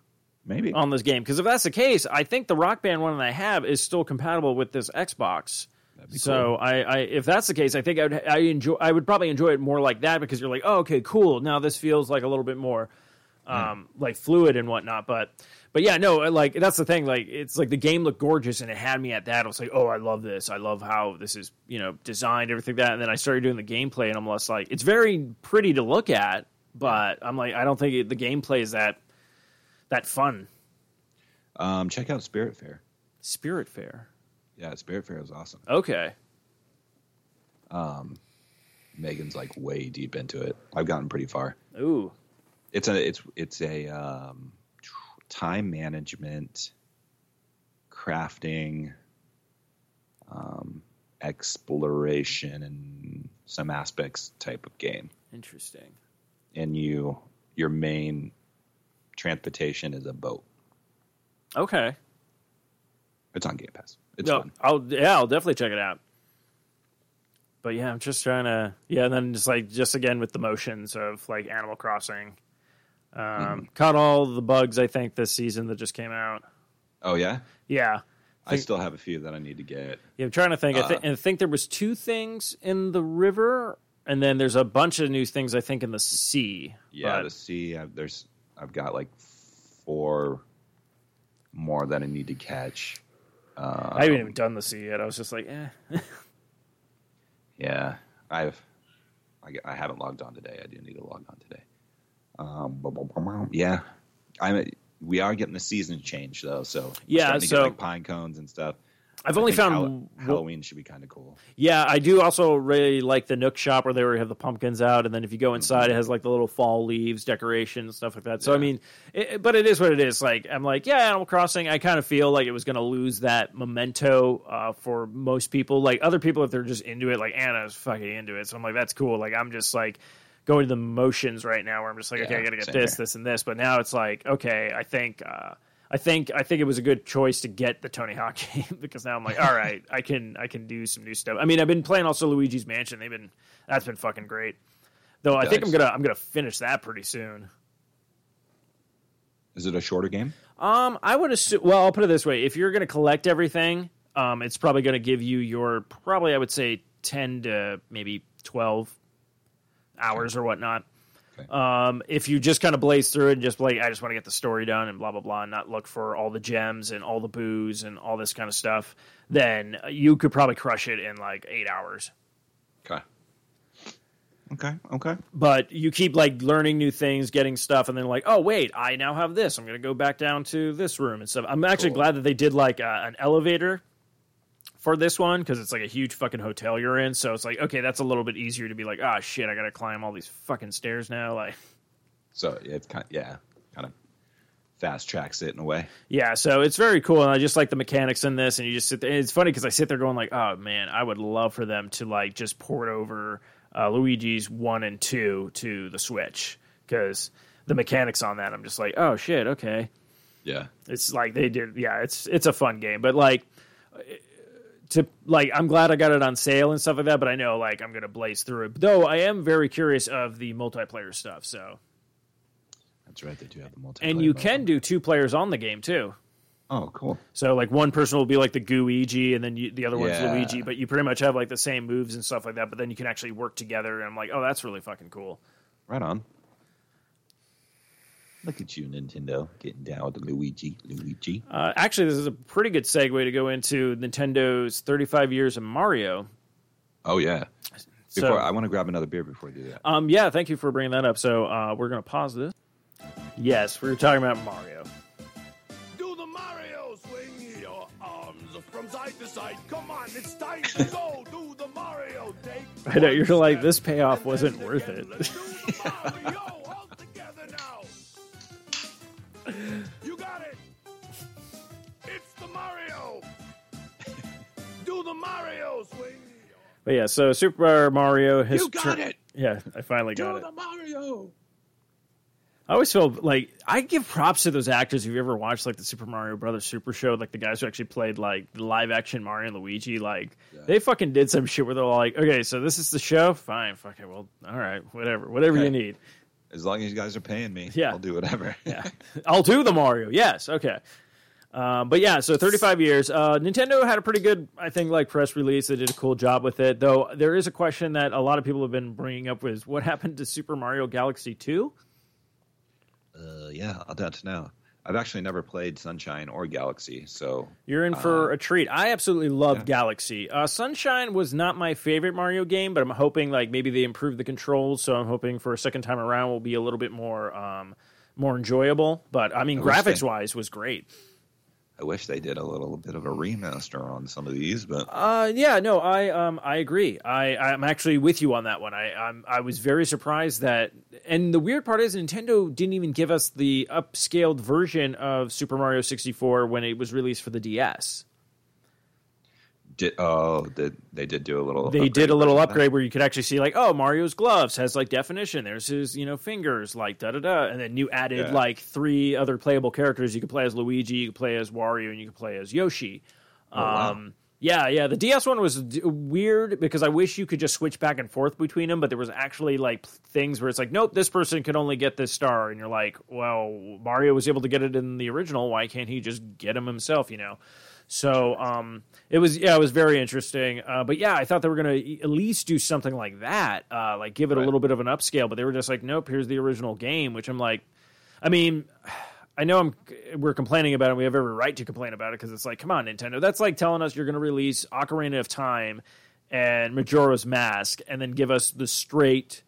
maybe on this game? Because if that's the case, I think the Rock Band one that I have is still compatible with this Xbox. So I, I, if that's the case, I think I would, I enjoy, I would probably enjoy it more like that because you're like, oh, okay, cool. Now this feels like a little bit more, um, like fluid and whatnot. But, but yeah, no, like that's the thing. Like it's like the game looked gorgeous and it had me at that. I was like, oh, I love this. I love how this is, you know, designed everything like that. And then I started doing the gameplay and I'm less like, it's very pretty to look at, but I'm like, I don't think it, the gameplay is that that fun. Um, check out Spiritfarer. Spirit Fair. Yeah, Spiritfarer is awesome. Okay. Um, Megan's like way deep into it. I've gotten pretty far. Ooh. It's a it's it's a um, time management, crafting, um, exploration, and some aspects type of game. Interesting. And you your main transportation is a boat. Okay. It's on Game Pass. It's no, fun. I'll yeah, I'll definitely check it out. But yeah, I'm just trying to yeah, and then just like just again with the motions of like Animal Crossing. Um, Mm-hmm. Caught all the bugs I think this season that just came out. Oh yeah, Yeah, I Think- still have a few that I need to get. yeah. I'm trying to think. I, Uh. th- I think there was two things in the river, and then there's a bunch of new things I think in the sea. Yeah, But- to see. I've, there's I've got like four more that I need to catch. Uh, I haven't even done the sea yet. I was just like, eh. Yeah, I've I, I haven't logged on today. I do need to log on today. Um, yeah, I'm. We are getting the season change though, so Yeah, starting to so- get, like pine cones and stuff. I've only found Hall- Halloween should be kind of cool. Yeah, I do also really like the Nook shop where they already have the pumpkins out, and then if you go inside, it has like the little fall leaves, decorations, stuff like that. So I mean, it, but it is what it is. Like I'm like, yeah, Animal Crossing. I kind of feel like it was going to lose that memento uh, for most people. Like other people, if they're just into it, like Anna's fucking into it. So I'm like, that's cool. Like I'm just like going to the motions right now, where I'm just like, okay, I got to get this, here. this, and this. But now it's like, okay, I think. Uh, I think I think it was a good choice to get the Tony Hawk game because now I'm like, all right, I can I can do some new stuff. I mean, I've been playing also Luigi's Mansion. They've been that's been fucking great. Though I think I'm gonna I'm gonna finish that pretty soon. Is it a shorter game? Um, I would assume. Well, I'll put it this way: if you're gonna collect everything, um, it's probably gonna give you your probably I would say ten to maybe twelve hours or whatnot. Okay. Um, if you just kind of blaze through it and just like, I just want to get the story done and blah blah blah, and not look for all the gems and all the Boos and all this kind of stuff, then you could probably crush it in like eight hours. Okay. Okay. Okay. But you keep like learning new things, getting stuff, and then like, oh wait, I now have this. I'm gonna go back down to this room and stuff. I'm actually Cool. glad that they did like uh, an elevator for this one because it's like a huge fucking hotel you're in. So it's like, okay, that's a little bit easier to be like, ah, shit, I gotta climb all these fucking stairs now. Like, So it's kind. yeah, kind of fast tracks it in a way. yeah, so it's very cool, and I just like the mechanics in this. And you just sit there. It's funny because I sit there going like, oh man, I would love for them to like just port over uh, Luigi's one and two to the Switch because the mechanics on that, I'm just like, oh shit, okay. Yeah. It's like they did, yeah. It's it's a fun game, but like to like, I'm glad I got it on sale and stuff like that. But I know like I'm gonna blaze through it. Though I am very curious of the multiplayer stuff. So That's right. They do have the multiplayer. and you mode. can do two players on the game too. Oh, cool. So like one person will be like the Gooigi, and then you, the other one's Yeah. Luigi. But you pretty much have like the same moves and stuff like that. But then you can actually work together. And I'm like, oh, that's really fucking cool. Right on. Look at you, Nintendo, getting down with the Luigi. Luigi. Uh, actually, this is a pretty good segue to go into Nintendo's 35 years of Mario. Oh yeah. So- I want to grab another beer before you do that. Um, yeah, thank you for bringing that up. So uh, we're going to pause this. Yes, we're talking about Mario. Do the Mario swing your arms from side to side. Come on, it's time to go. Do the Mario take. I know, you're like, this payoff wasn't then worth again, it. The Mario swing. But yeah, so Super Mario has. You got tur- it. Yeah, I finally got Do it. the Mario. I always feel like I give props to those actors. If you ever watched like the Super Mario Brothers Super Show, like the guys who actually played like the live action Mario and Luigi, like they fucking did some shit where they're like, okay, so this is the show, fine, fuck it, well, all right, whatever, whatever you need. As long as you guys are paying me, Yeah. I'll do whatever. Yeah, I'll do the Mario. Yes, okay. Um, but yeah, so 35 years. Uh, Nintendo had a pretty good, I think, like press release. They did a cool job with it. Though there is a question that a lot of people have been bringing up: was what happened to Super Mario Galaxy 2? Uh, yeah, I'll to know. I've actually never played Sunshine or Galaxy, so You're in for Uh, a treat. I absolutely love yeah. Galaxy. Uh, Sunshine was not my favorite Mario game, but I'm hoping like maybe they improve the controls, so I'm hoping for a second time around will be a little bit more um, more enjoyable. But I mean, graphics wise, was great. I wish they did a little bit of a remaster on some of these. But Uh, yeah, no, I um, I agree. I I'm actually with you on that one. I I'm, I was very surprised that, and the weird part is Nintendo didn't even give us the upscaled version of Super Mario 64 when it was released for the DS. Did oh, did, they did do a little? They did a little upgrade where you could actually see like, oh, Mario's gloves has like definition. There's his you know fingers like da da da, and then you added Yeah. like three other playable characters. You could play as Luigi, you could play as Wario, and you could play as Yoshi. Oh, wow. Um, yeah, yeah. The DS one was d- weird because I wish you could just switch back and forth between them, but there was actually like things where it's like, nope, this person can only get this star, and you're like, well, Mario was able to get it in the original. Why can't he just get him himself? You know. So um, it was yeah, it was very interesting. Uh, but yeah, I thought they were going to at least do something like that, uh, like give it a little bit of an upscale. But they were just like, nope, here's the original game. Which I'm like, I mean, I know I'm we're complaining about it. We have every right to complain about it because it's like, come on, Nintendo. That's like telling us you're going to release Ocarina of Time and Majora's Mask, and then give us the straight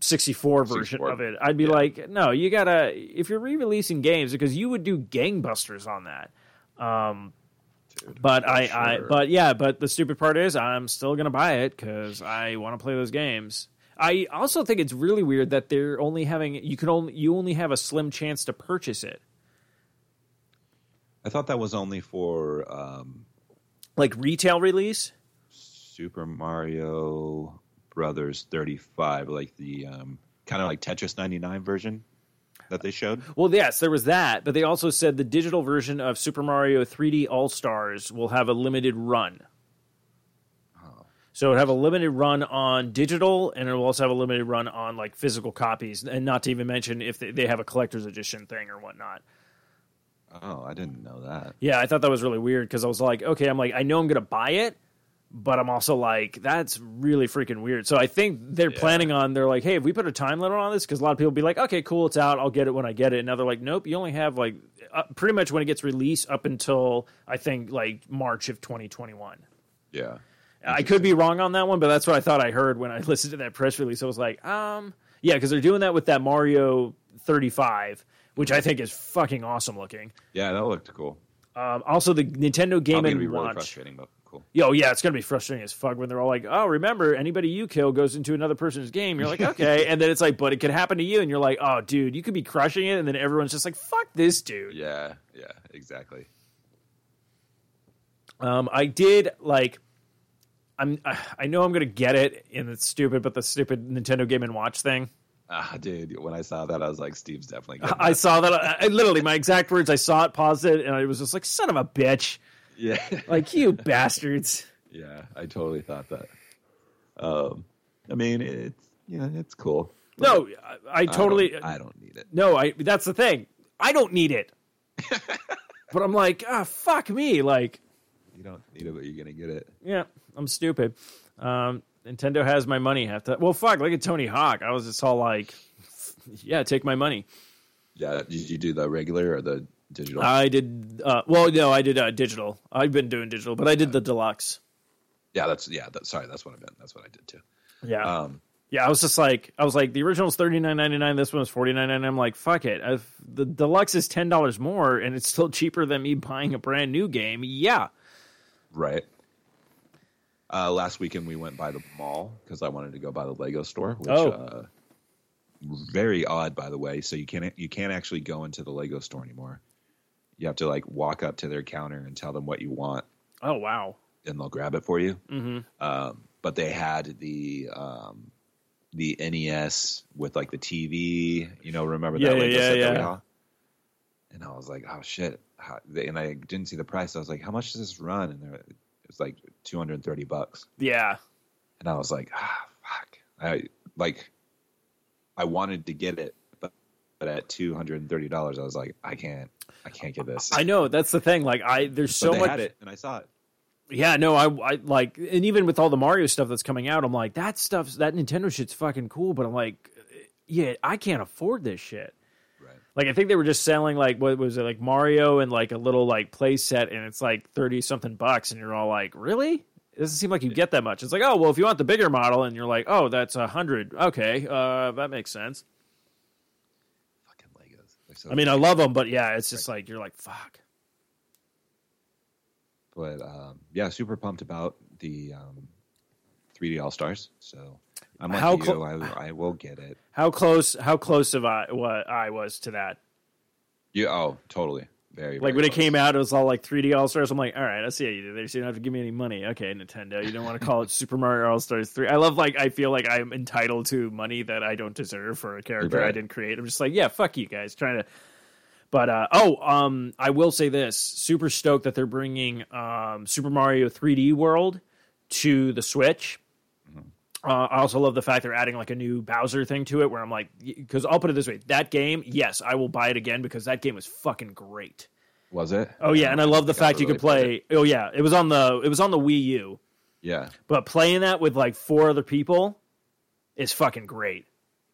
64 version 64. of it. I'd be Yeah. like, no, you gotta if you're re-releasing games because you would do gangbusters on that. Um, but I, I, but yeah, but the stupid part is I'm still gonna buy it because I want to play those games. I also think it's really weird that they're only having you can only you only have a slim chance to purchase it. I thought that was only for um, Like retail release? Super Mario Brothers 35, like the um, kind of like Tetris 99 version that they showed. Well, yes, there was that, but they also said the digital version of Super Mario 3D All Stars will have a limited run. Oh. So it have a limited run on digital, and it will also have a limited run on like physical copies, and not to even mention if they, they have a collector's edition thing or whatnot. Oh, I didn't know that. Yeah, I thought that was really weird because I was like, okay, I'm like, I know I'm gonna buy it, but I'm also like, that's really freaking weird. So I think they're Yeah. planning on, they're like, hey, if we put a time limit on this, because a lot of people be like, okay, cool, it's out, I'll get it when I get it. And now they're like, nope, you only have like uh, pretty much when it gets released up until I think like March of 2021. Yeah. I could be wrong on that one, but that's what I thought I heard when I listened to that press release. I was like, um, yeah, because they're doing that with that Mario 35, which I think is fucking awesome looking. Yeah, that looked cool. Um, also, the Nintendo Game and really Watch. frustrating, but cool. Yo, yeah, it's gonna be frustrating as fuck when they're all like, "Oh, remember, anybody you kill goes into another person's game." You're like, "Okay," and then it's like, "But it could happen to you," and you're like, "Oh, dude, you could be crushing it," and then everyone's just like, "Fuck this dude." Yeah, yeah, exactly. Um, I did like, I'm, I know I'm gonna get it, and it's stupid, but the stupid Nintendo Game and Watch thing. Ah, dude, when I saw that, I was like, Steve's definitely. I saw that. I, I literally, my exact words. I saw it, paused it, and I was just like, "Son of a bitch!" Yeah, Like you bastards. yeah, I totally thought that. Um, I mean, it's yeah, it's cool. No, I, I I totally. don't, I don't need it. No, I that's the thing. I don't need it. but I'm like, ah, fuck me. Like, You don't need it, but you're gonna get it. yeah, I'm stupid. Um, Nintendo has my money. Have to. Well, fuck. Look at Tony Hawk. I was just all like, yeah, take my money. Yeah, did you do the regular or the digital? I did. Uh, well, no, I did uh, digital. I've been doing digital, but I did the deluxe. yeah, that's yeah. That, sorry, that's what I meant. That's what I did too. Yeah, Um, yeah. I was just like, I was like, the original was thirty nine ninety nine. This one was forty nine ninety nine. I'm like, fuck it. If the deluxe is ten dollars more, and it's still cheaper than me buying a brand new game. Yeah. right. Uh, last weekend we went by the mall because I wanted to go by the Lego store, which Oh. uh, very odd, by the way. So you can't you can't actually go into the Lego store anymore. You have to like walk up to their counter and tell them what you want, Oh wow. and they'll grab it for you. Mm-hmm. Um, but they had the um, the NES with like the TV. You know, remember Yeah, that yeah, Lego yeah, we yeah. And I was like, oh shit! How, and I didn't see the price. I was like, how much does this run? And it was like two hundred and thirty bucks. Yeah. And I was like, ah, fuck. I like, I wanted to get it, but but at two hundred and thirty dollars, I was like, I can't, I can't get this. I know that's the thing. Like I, there's but so they much. had it, and I saw it. Yeah, no, I, I like, and even with all the Mario stuff that's coming out, I'm like, that stuff's that Nintendo shit's fucking cool. But I'm like, yeah, I can't afford this shit. Right. Like I think they were just selling like what was it like Mario and like a little like play set, and it's like thirty something bucks, and you're all like, really? It doesn't seem like you get that much. It's like, oh well, if you want the bigger model, and you're like, oh, that's a hundred. Okay, uh, that makes sense. So I mean, I love them, but yeah, it's just like you're like, fuck. but um, yeah, super pumped about the um, 3D All Stars. So I'm like How you, clo- I, I will get it. How close? How close of I what I was to that? You oh totally very Like very when it came out, it was all like 3D All Stars. I'm like, all right, I see how you did there. So you don't have to give me any money. Okay, Nintendo, you don't want to call it Super Mario All Stars 3. I love like I feel like I'm entitled to money that I don't deserve for a character I didn't create. I'm just like, yeah, fuck you guys, trying to. But uh, oh, um, I will say this: super stoked that they're bringing um, Super Mario 3D World to the Switch. Uh, I also love the fact they're adding like a new Bowser thing to it, where I'm like, because I'll put it this way: that game, yes, I will buy it again because that game was fucking great. was it? Oh yeah, and I love the I fact you really could play. Oh yeah, it was on the it was on the Wii U, Yeah. but playing that with like four other people is fucking great.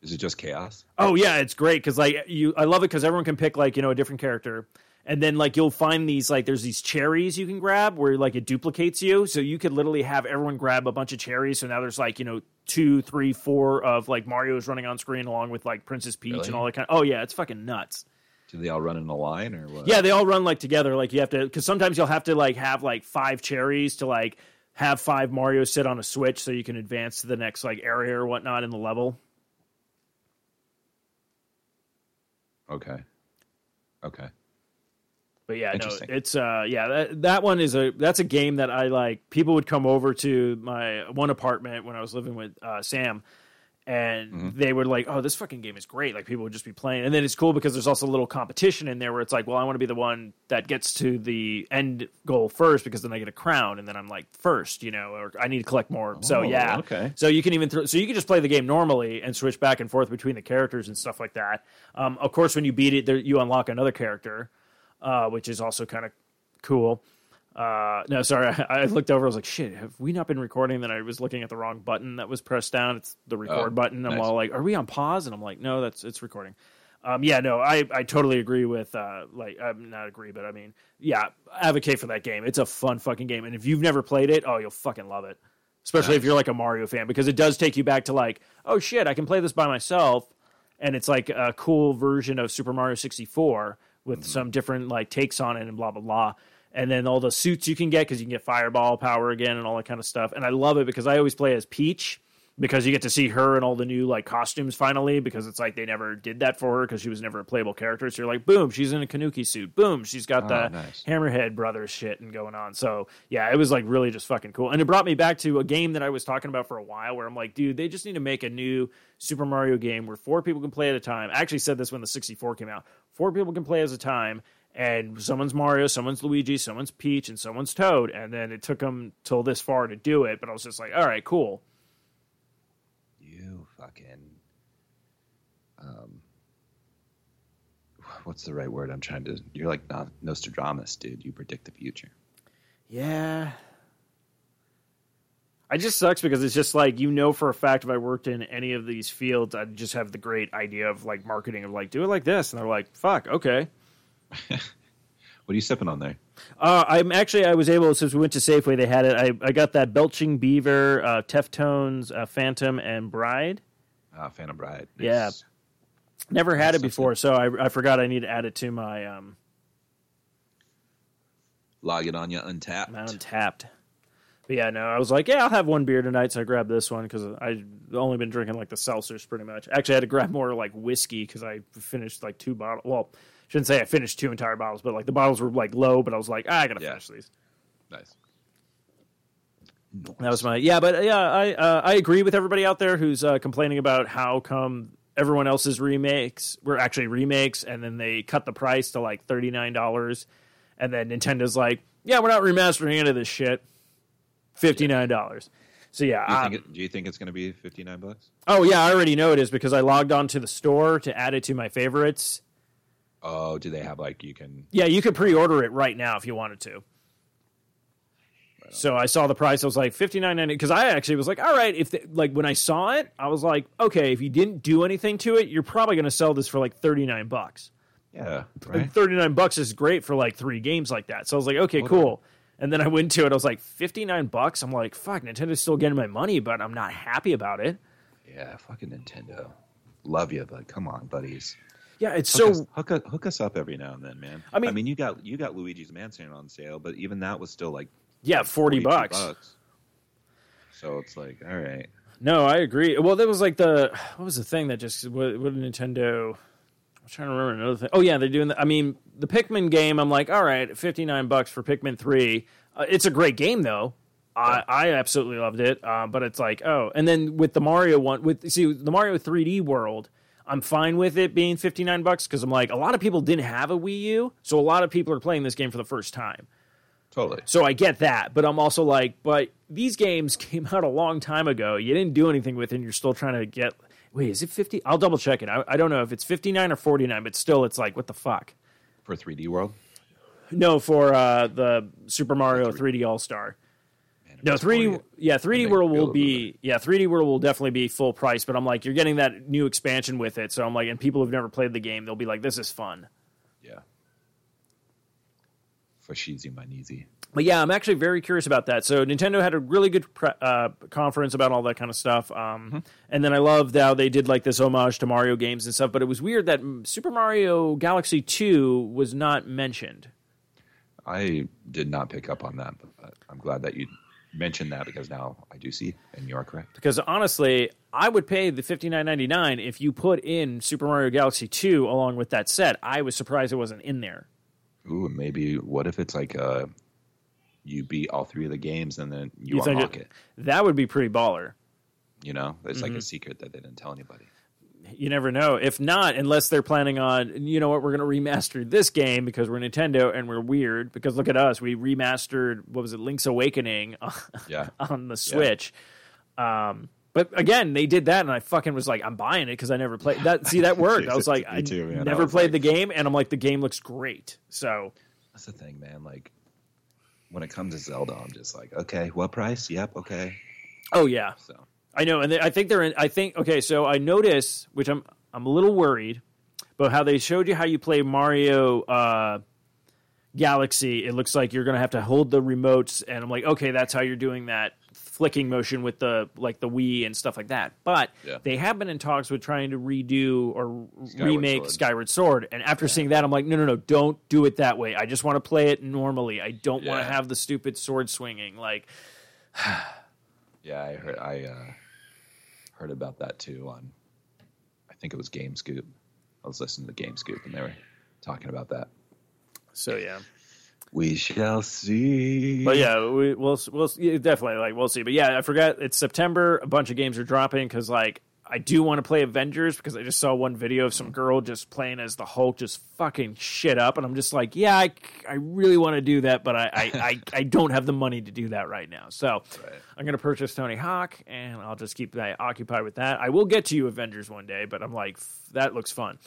Is it just chaos? Oh yeah, it's great because like you, I love it because everyone can pick like you know a different character, and then like you'll find these like there's these cherries you can grab where like it duplicates you so you could literally have everyone grab a bunch of cherries so now there's like you know two three four of like mario's running on screen along with like princess peach Really? and all that kind of oh yeah it's fucking nuts Do they all run in a line or what? yeah they all run like together like you have to because sometimes you'll have to like have like five cherries to like have five mario sit on a switch so you can advance to the next like area or whatnot in the level Okay. Okay. But yeah, no, it's uh yeah, that that one is a that's a game that I like people would come over to my one apartment when I was living with uh Sam and Mm-hmm. they were like, "Oh, this fucking game is great." Like people would just be playing. And then it's cool because there's also a little competition in there where it's like, "Well, I want to be the one that gets to the end goal first because then I get a crown and then I'm like first, you know, or I need to collect more." so, Oh, yeah. okay. So you can even throw, so you can just play the game normally and switch back and forth between the characters and stuff like that. Um, of course, when you beat it, there, you unlock another character uh, which is also kind of cool. Uh, no, sorry, I, I looked over. I was like, "Shit, have we not been recording?" Then I was looking at the wrong button that was pressed down. It's the record Oh, button. I'm nice. all like, "Are we on pause?" And I'm like, "No, that's it's recording." Um, yeah, no, I, I totally agree with uh, like I'm not agree, but I mean, yeah, advocate for that game. It's a fun fucking game, and if you've never played it, oh, you'll fucking love it. Especially if you're like a Mario fan, because it does take you back to like, oh shit, I can play this by myself, and it's like a cool version of Super Mario 64 with mm-hmm. some different like takes on it and blah blah blah. And then all the suits you can get because you can get fireball power again and all that kind of stuff. And I love it because I always play as Peach because you get to see her in all the new like costumes finally because it's like they never did that for her because she was never a playable character. So you're like, boom, she's in a Tanooki suit. Boom, she's got Oh, the nice. Hammerhead Brothers shit and going on. So yeah, it was like really just fucking cool. And it brought me back to a game that I was talking about for a while where I'm like, dude, they just need to make a new Super Mario game where four people can play at a time. I actually said this when the 64 came out. Four people can play as a time. And someone's Mario, someone's Luigi, someone's Peach, and someone's Toad. And then it took them till this far to do it. But I was just like, all right, cool. Fucking. Um. What's the right word? I'm trying to. You're like no- Nostradamus, dude. You predict the future. Yeah. I just sucks because it's just like you know for a fact if I worked in any of these fields, I'd just have the great idea of like marketing of like do it like this, and they're like, "Fuck, okay." What are you sipping on there? Uh, I'm actually I was able since we went to Safeway, they had it. I, I got that Belching Beaver, uh, Deftones, uh, Phantom, and Bride. Ah, Phantom Bride. Yeah. Never had it before, so I, I forgot I need to add it to my um Log it on you Untappd. my Untappd. But yeah, no, I was like, yeah, I'll have one beer tonight, so I grabbed this one because I've only been drinking like the seltzers pretty much. Actually, I had to grab more like whiskey because I finished like two bottles. Well, shouldn't say I finished two entire bottles, but like the bottles were like low, but I was like, ah, I gotta Yeah. finish these. Nice. That was my yeah, but yeah, I uh, I agree with everybody out there who's uh, complaining about how come everyone else's remakes were actually remakes, and then they cut the price to like thirty nine dollars, and then Nintendo's like, yeah, we're not remastering any of this shit, fifty nine dollars. So yeah, Do you, um, think it, do you think it's going to be 59 bucks? oh yeah, I already know it is because I logged on to the store to add it to my favorites. Oh, do they have like you can? Yeah, you could pre-order it right now if you wanted to. So I saw the price. I was like fifty nine ninety because I actually was like, all right. If they, like when I saw it, I was like, okay, if you didn't do anything to it, you're probably going to sell this for like thirty nine bucks. Yeah, right. thirty nine bucks is great for like three games like that. So I was like, okay, Hold cool. And then I went to it. I was like, fifty nine bucks. I'm like, fuck, Nintendo's still getting my money, but I'm not happy about it. Yeah, fucking Nintendo. Love you, but come on, buddies. Yeah, it's Hook, so us, hook, us- hook us up every now and then, man. I mean- I mean, you got you got Luigi's Mansion on sale, but even that was still like yeah, forty 42 bucks. So it's like, all right, No, I agree. Well, there was like the what was the thing that just what, what Nintendo? I'm trying to remember another thing. Oh yeah, they're doing. The, I mean, the Pikmin game. I'm like, all right, fifty nine bucks for Pikmin three. Uh, it's a great game though. I, I absolutely loved it. Uh, but it's like, oh, and then with the Mario one, with see the Mario 3D World, I'm fine with it being 59 bucks because I'm like, a lot of people didn't have a Wii U, so a lot of people are playing this game for the first time. Totally. So I get that, but I'm also like, but these games came out a long time ago. You didn't do anything with it, and you're still trying to get. Wait, is it 50? I'll double check it. I, I don't know if it's 59 or 49, but still, it's like, what the fuck? For 3D World, No, for uh, the Super Mario 3D All Star. No, 3D. Yeah, 3D World will be. Yeah, 3D World will definitely be full price. But I'm like, you're getting that new expansion with it. So I'm like, and people who've never played the game, they'll be like, this is fun. Yeah. for Manizi. But yeah, I'm actually very curious about that. So Nintendo had a really good pre- uh, conference about all that kind of stuff. Um, And then I loved how they did like this homage to Mario games and stuff. But it was weird that Super Mario Galaxy 2 was not mentioned. I did not pick up on that, but I'm glad that you mentioned that because now I do see, and you are correct. Because honestly, I would pay the fifty nine ninety nine if you put in Super Mario Galaxy 2 along with that set. I was surprised it wasn't in there. Ooh, maybe what if it's like uh, you beat all three of the games and then you, You unlock it- it, That would be pretty baller. You know, it's Mm-hmm. like a secret that they didn't tell anybody. You never know. If not, unless they're planning on, you know what, we're going to remaster this game because we're Nintendo and we're weird. Because look at us, we remastered what was it, Link's Awakening Yeah, on the Switch. Um, but again, they did that, and I fucking was like, I'm buying it because I never played that. See, that worked. I was like, I too, man. I never was played like- the game, and I'm like, the game looks great. So that's the thing, man. Like when it comes to Zelda, I'm just like, okay, what price? Yep, okay. Oh yeah, So I know, and they, I think they're in. I think okay. So I notice, which I'm I'm a little worried, but how they showed you how you play Mario uh, Galaxy. It looks like you're going to have to hold the remotes, and I'm like, okay, that's how you're doing that flicking motion with the like the Wii and stuff like that. But Yeah. they have been in talks with trying to redo or Skyward remake Sword. Skyward Sword, and after seeing that, I'm like, no, no, no, don't do it that way. I just want to play it normally. I don't want to have the stupid sword swinging. Like, yeah, I heard I uh, heard about that too on I think it was Game Scoop. I was listening to Game Scoop and they were talking about that. so yeah. We shall see. But yeah, we, we'll we'll yeah, definitely like we'll see. But yeah, I forgot it's September. A bunch of games are dropping because like I do want to play Avengers because I just saw one video of some girl just playing as the Hulk, just fucking shit up, and I'm just like, yeah, I, I really want to do that, but I I, I I don't have the money to do that right now. So Right. I'm gonna purchase Tony Hawk, and I'll just keep that occupied with that. I will get to you Avengers one day, but I'm like, that looks fun.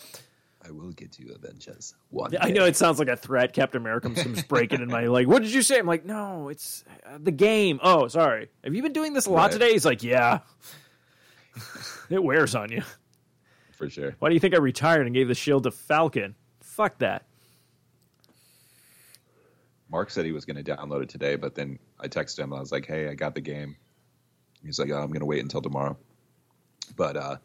I will get you Avengers. One. I day. know it sounds like a threat. Captain America comes breaking in my like. What did you say? I'm like, no, it's uh, the game. Oh, sorry. Have you been doing this a lot Right. today? He's like, yeah. it wears on you. for sure. Why do you think I retired and gave the shield to Falcon? Fuck that. Mark said he was going to download it today, but then I texted him. I was like, "Hey, I got the game." He's like, oh, "I'm going to wait until tomorrow." But uh,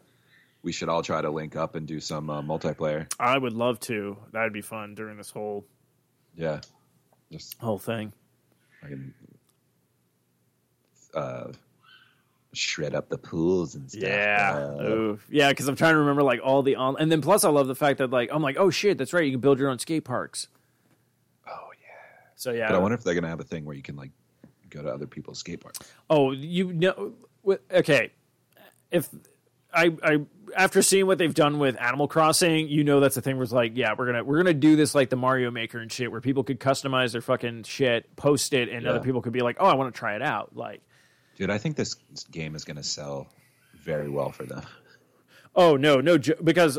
we should all try to link up and do some uh, multiplayer. I would love to. That'd be fun during this whole Yeah, just whole thing. I can uh, shred up the pools and stuff. Yeah, Uh, Ooh. yeah. Because I'm trying to remember like all the on, and then plus I love the fact that like I'm like, oh shit, that's right. You can build your own skate parks. oh yeah. So yeah, But I wonder if they're going to have a thing where you can like go to other people's skate parks. Oh, you know, okay. If I, I, after seeing what they've done with Animal Crossing, you know that's the thing. Where it's like, yeah, we're gonna we're gonna do this like the Mario Maker and shit, where people could customize their fucking shit, post it, and Yeah. other people could be like, oh, I want to try it out. Like, Dude, I think this game is going to sell very well for them. oh no, no, because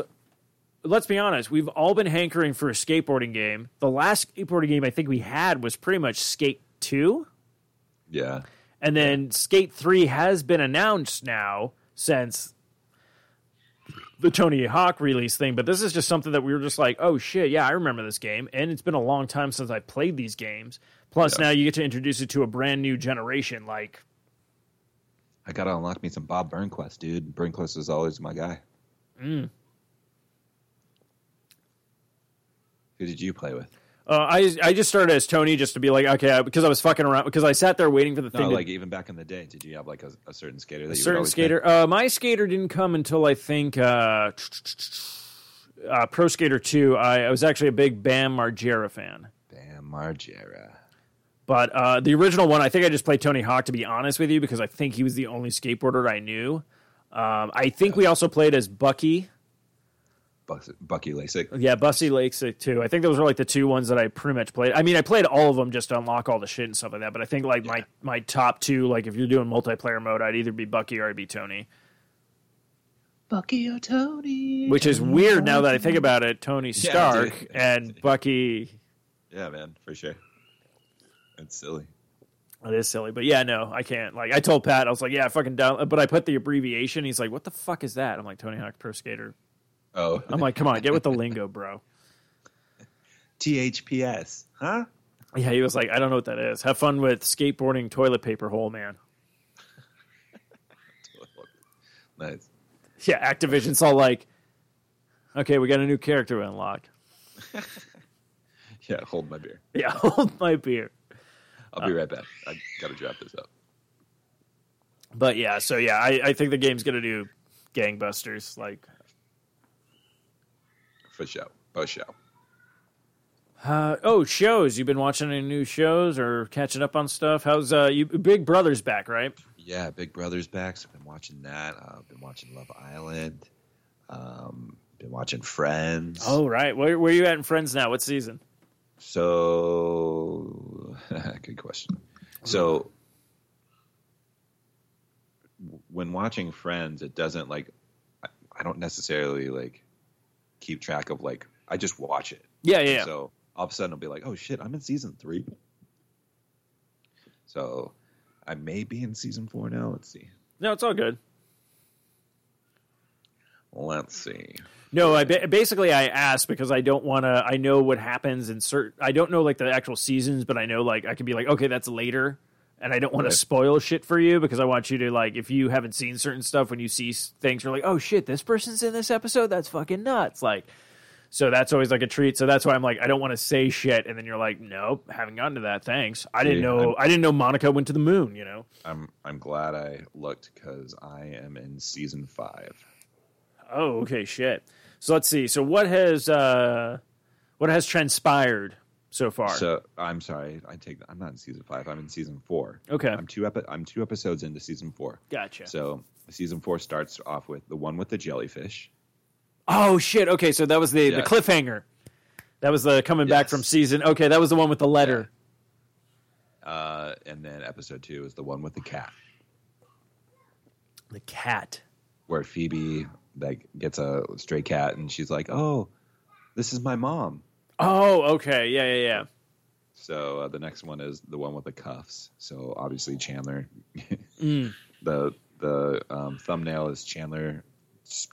let's be honest, we've all been hankering for a skateboarding game. The last skateboarding game I think we had was pretty much Skate Two. Yeah. And then Skate 3 has been announced now since the Tony Hawk release thing, but this is just something that we were just like, oh shit, yeah, I remember this game. And it's been a long time since I played these games. Plus, Yeah. now you get to introduce it to a brand new generation. Like, I got to unlock me some Bob Burnquist, dude. Burnquist is always my guy. Mm. Who did you play with? Uh, I I just started as Tony just to be like, okay, because I was fucking around, because I sat there waiting for the No, thing to like even back in the day, did you have like a, a certain skater that a certain skater. Uh, my skater didn't come until I think uh, uh, Pro Skater 2. I, I was actually a big Bam Margera fan. Bam Margera. But uh, the original one, I think I just played Tony Hawk to be honest with you because I think he was the only skateboarder I knew. Um, I think we also played as Bucky. Buck, Bucky Lasek. Yeah, Bussy Lakes too. I think those were like the two ones that I pretty much played. I mean, I played all of them just to unlock all the shit and stuff like that. But I think like my my top two, like if you're doing multiplayer mode, I'd either be Bucky or I'd be Tony. Bucky or Tony. Which is weird now that I think about it. Tony Yeah, Stark dude. and Bucky. Yeah, man, for sure. It's silly. It is silly, but yeah, no, I can't. Like I told Pat, I was like, yeah, fucking down. But I put the abbreviation. He's like, what the fuck is that? I'm like, Tony Hawk Pro Skater. Oh, I'm like, come on, get with the lingo, bro. THPS, huh? Yeah, he was like, I don't know what that is. Have fun with skateboarding toilet paper hole, man. Nice. Yeah, Activision's all like, okay, we got a new character to unlock. Yeah, hold my beer. Yeah, hold my beer. I'll be uh, right back. I gotta drop this up. But yeah, so yeah, I, I think the game's gonna do gangbusters. Like, For show. For show. uh, oh, shows. You've been watching any new shows or catching up on stuff? How's uh, you? Big Brother's back, right? Yeah, Big Brother's back. So I've been watching that. Uh, I've been watching Love Island. Um, been watching Friends. Oh, right. Where where you at in Friends now? What season? So, good question. So, when watching Friends, it doesn't like, I don't necessarily like keep track of like, I just watch it. Yeah, yeah. yeah. So all of a sudden I'll be like, oh shit, I'm in season three. So I may be in season four now. Let's see. No, it's all good. Let's see. No, I ba- basically I asked because I don't want to. I know what happens in certain. I don't know like the actual seasons, but I know like I can be like, okay, that's later, and I don't want Right. to spoil shit for you because I want you to like if you haven't seen certain stuff when you see things, you're like, oh shit, this person's in this episode. That's fucking nuts. Like, so that's always like a treat. So that's why I'm like, I don't want to say shit, and then you're like, nope, haven't gotten to that. Thanks. I didn't know. I'm- I didn't know Monica went to the moon. You know. I'm I'm glad I looked because I am in season five. Oh, okay, shit. So let's see. So what has uh what has transpired so far? So I'm sorry, I take that. I'm not in season five. I'm in season four. Okay. I'm two epi- I'm two episodes into season four. Gotcha. So season four starts off with the one with the jellyfish. Oh shit. Okay, so that was the the cliffhanger. That was the coming back from season. Okay, that was the one with the letter. Uh, and then episode two is the one with the cat, The cat. where Phoebe like gets a stray cat, and she's like, "Oh, this is my mom." Oh, okay. Yeah, yeah, yeah. So uh, the next one is the one with the cuffs. So obviously Chandler. Mm. The the um, thumbnail is Chandler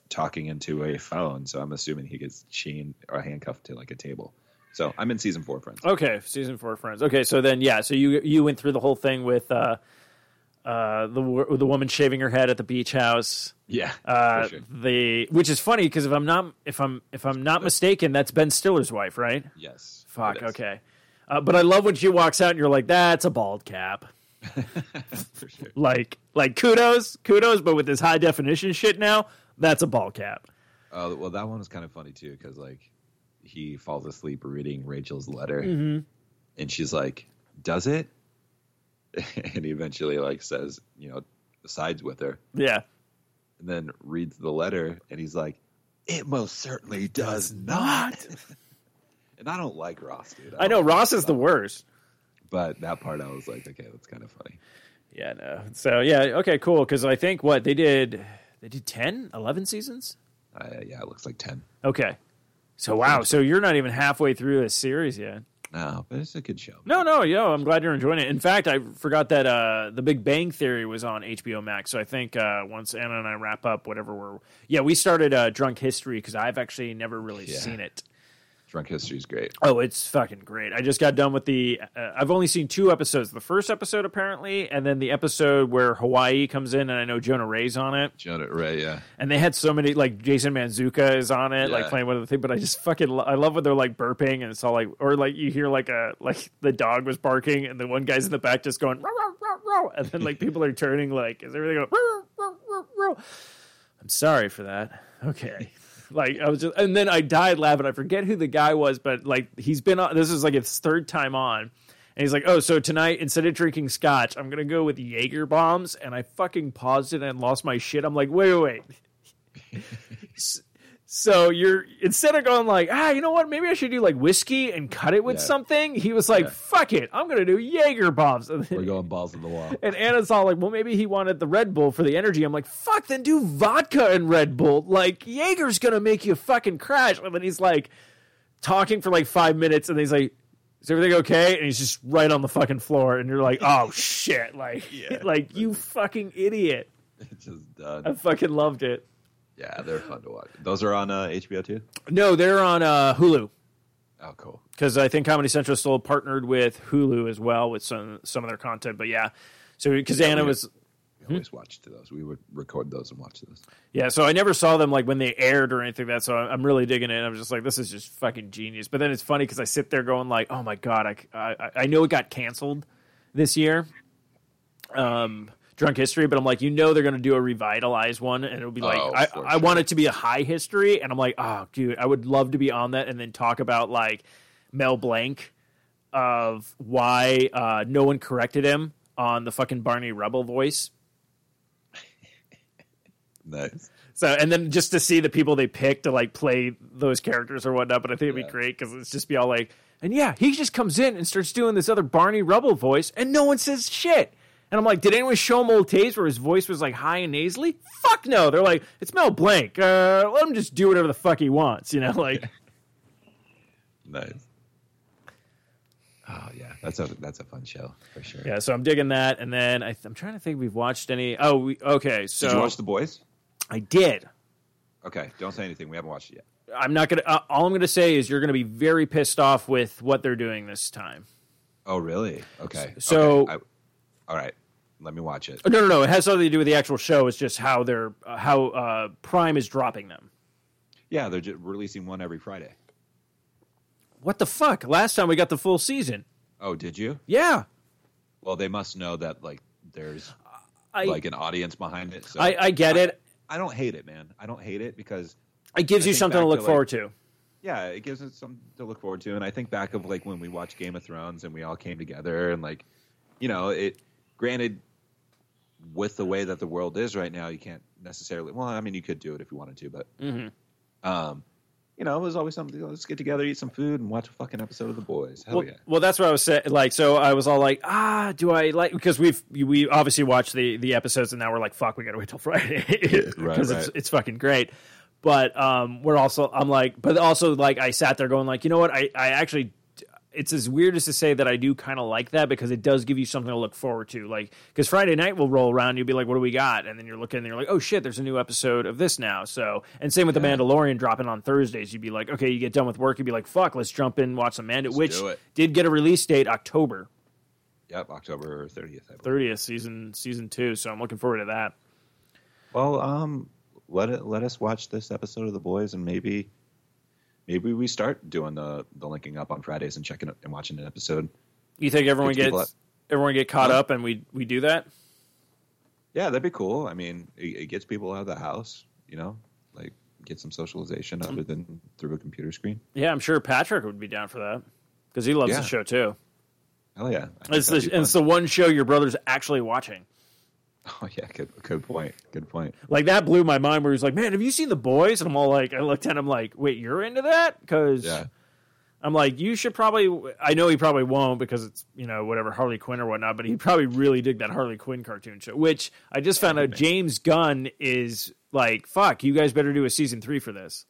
talking into a phone. So I'm assuming he gets chained or handcuffed to like a table. So I'm in season four, friends. Okay, season four friends. Okay, so then yeah, so you you went through the whole thing with uh uh the the woman shaving her head at the beach house. Yeah, Uh sure. the which is funny because if I'm not if I'm if I'm not mistaken, that's Ben Stiller's wife, right? Yes. Fuck. Okay. Uh, but I love when she walks out and you're like, that's a bald cap. for sure. Like, like kudos, kudos. But with this high definition shit now, that's a bald cap. Uh, well, that one was kind of funny too because like he falls asleep reading Rachel's letter, Mm-hmm. and she's like, "Does it?" and he eventually like says, you know, sides with her, Yeah. and then reads the letter, and he's like, "It most certainly does not." and I don't like Ross, dude. I know Ross is the worst. but that part I was like, okay, that's kind of funny. Yeah. No. So yeah. Okay. Cool. Because I think what they did, they did 10, 11 seasons. Uh, yeah, it looks like ten. Okay. So wow. So you're not even halfway through this series yet. No, but it's a good show. No, no, yo, I'm glad you're enjoying it. In fact, I forgot that uh, the Big Bang Theory was on HBO Max. So I think uh, once Anna and I wrap up, whatever we're, yeah, we started uh, Drunk History because I've actually never really Yeah. seen it. Drunk History's great. Oh, it's fucking great. I just got done with the. Uh, I've only seen two episodes. The first episode, apparently, and then the episode where Hawaii comes in, and I know Jonah Ray's on it. Jonah Ray, yeah. And they had so many, like Jason Mantzoukas is on it, like playing one of the things. But I just fucking, lo- I love when they're like burping, and it's all like, or like you hear like a like the dog was barking, and the one guy's in the back just going, row, row, row, and then like people are turning, like, is everything going? I'm sorry for that. Okay. Like I was just, and then I died laughing. I forget who the guy was, but like he's been on. This is like his third time on, and he's like, "Oh, so tonight instead of drinking scotch, I'm gonna go with Jaeger bombs." And I fucking paused it and lost my shit. I'm like, "Wait, wait, wait." So you're instead of going like, ah, you know what? Maybe I should do like whiskey and cut it with Yeah. something. He was like, Yeah. "Fuck it, I'm gonna do Jaeger bombs." We're going balls to the wall. and Anna's all like, well, maybe he wanted the Red Bull for the energy. I'm like, fuck, then do vodka and Red Bull. Like, Jaeger's going to make you fucking crash. And then he's like talking for like five minutes and he's like, is everything okay? And he's just right on the fucking floor. And you're like, oh shit. Like, Yeah. like you fucking idiot. It's just done. I fucking loved it. Yeah, they're fun to watch. Those are on uh, HBO too. No, they're on uh, Hulu. Oh, cool. because I think Comedy Central still partnered with Hulu as well with some some of their content. But yeah, so because Anna we- was We always watched those. We would record those and watch those. yeah, so I never saw them like when they aired or anything like that. So I'm really digging it. I'm just like, this is just fucking genius. But then it's funny because I sit there going like, oh my god, I, I I know it got canceled this year, um, Drunk History, but I'm like, you know, they're gonna do a revitalized one, and it'll be like, Oh, I for I want it to be a high history, and I'm like, oh dude, I would love to be on that, and then talk about like Mel Blanc of why uh, no one corrected him on the fucking Barney Rubble voice. Nice. So, and then just to see the people they pick to like play those characters or whatnot, but I think it'd be great because it's just be all like, and yeah, he just comes in and starts doing this other Barney Rubble voice, and no one says shit. And I'm like, did anyone show him old tapes where his voice was like high and nasally? Fuck no. They're like, it's Mel Blanc. Uh, let him just do whatever the fuck he wants, you know? Like, Nice. Oh yeah, that's a that's a fun show for sure. yeah. So I'm digging that, and then I, I'm trying to think if we've watched any. Oh, we, okay. So Did you watch The Boys? I did. Okay, don't say anything. We haven't watched it yet. I'm not gonna. Uh, all I'm gonna say is you're gonna be very pissed off with what they're doing this time. Oh really? Okay. So- Okay, all right, let me watch it. No, no, no. It has nothing to do with the actual show. It's just how they're uh, how uh, Prime is dropping them. Yeah, they're just releasing one every Friday. What the fuck? Last time we got the full season. Oh, did you? Yeah, Well, they must know that like there's I like an audience behind it. So I, I get it. I don't hate it, man. I don't hate it because It gives I you something to look to, like- forward to. yeah, it gives us something to look forward to. And I think back of like when we watched Game of Thrones and we all came together and like, you know, it. Granted, with the way that the world is right now, you can't necessarily. Well, I mean, you could do it if you wanted to, but, Mm-hmm. um, you know, it was always something. Let's get together, eat some food, and watch a fucking episode of The Boys. Hell Well, yeah! well, that's what I was saying. Like, so I was all like, ah, do I like? Because we've we obviously watched the the episodes, and now we're like, fuck, we got to wait till Friday because Right, it's it's fucking great. But um, we're also I'm like, but also like I sat there going like, you know what? I I actually. It's as weird as to say that I do kind of like that because it does give you something to look forward to. Like, because Friday night will roll around, you'll be like, "What do we got?" And then you're looking, and you're like, "Oh shit, there's a new episode of this now." So, and same with the Mandalorian dropping on Thursdays. You'd be like, "Okay, you get done with work, you'd be like, fuck, let's jump in, watch some Mando," which did get a release date October Yep, October thirtieth. Thirtieth, season season two. So I'm looking forward to that. Well, um, let it let us watch this episode of The Boys, and maybe, maybe we start doing the the linking up on Fridays and checking and watching an episode. You think everyone gets everyone get caught Huh? up and we we do that? Yeah, that'd be cool. I mean, it, it gets people out of the house, you know, like get some socialization mm-hmm. other than through a computer screen. Yeah, I'm sure Patrick would be down for that because he loves Yeah. the show too. Hell yeah! It's the that'd be and it's the one show your brother's actually watching. Oh yeah, good good point. Good point. Like that blew my mind. Where he's like, "Man, have you seen the boys?" And I'm all like, I looked at him like, "Wait, you're into that?" Because Yeah, I'm like, you should probably. I know he probably won't because it's you know whatever Harley Quinn or whatnot, but he probably really dig that Harley Quinn cartoon show. Which I just found out James Gunn is like, fuck, you guys better do a season three for this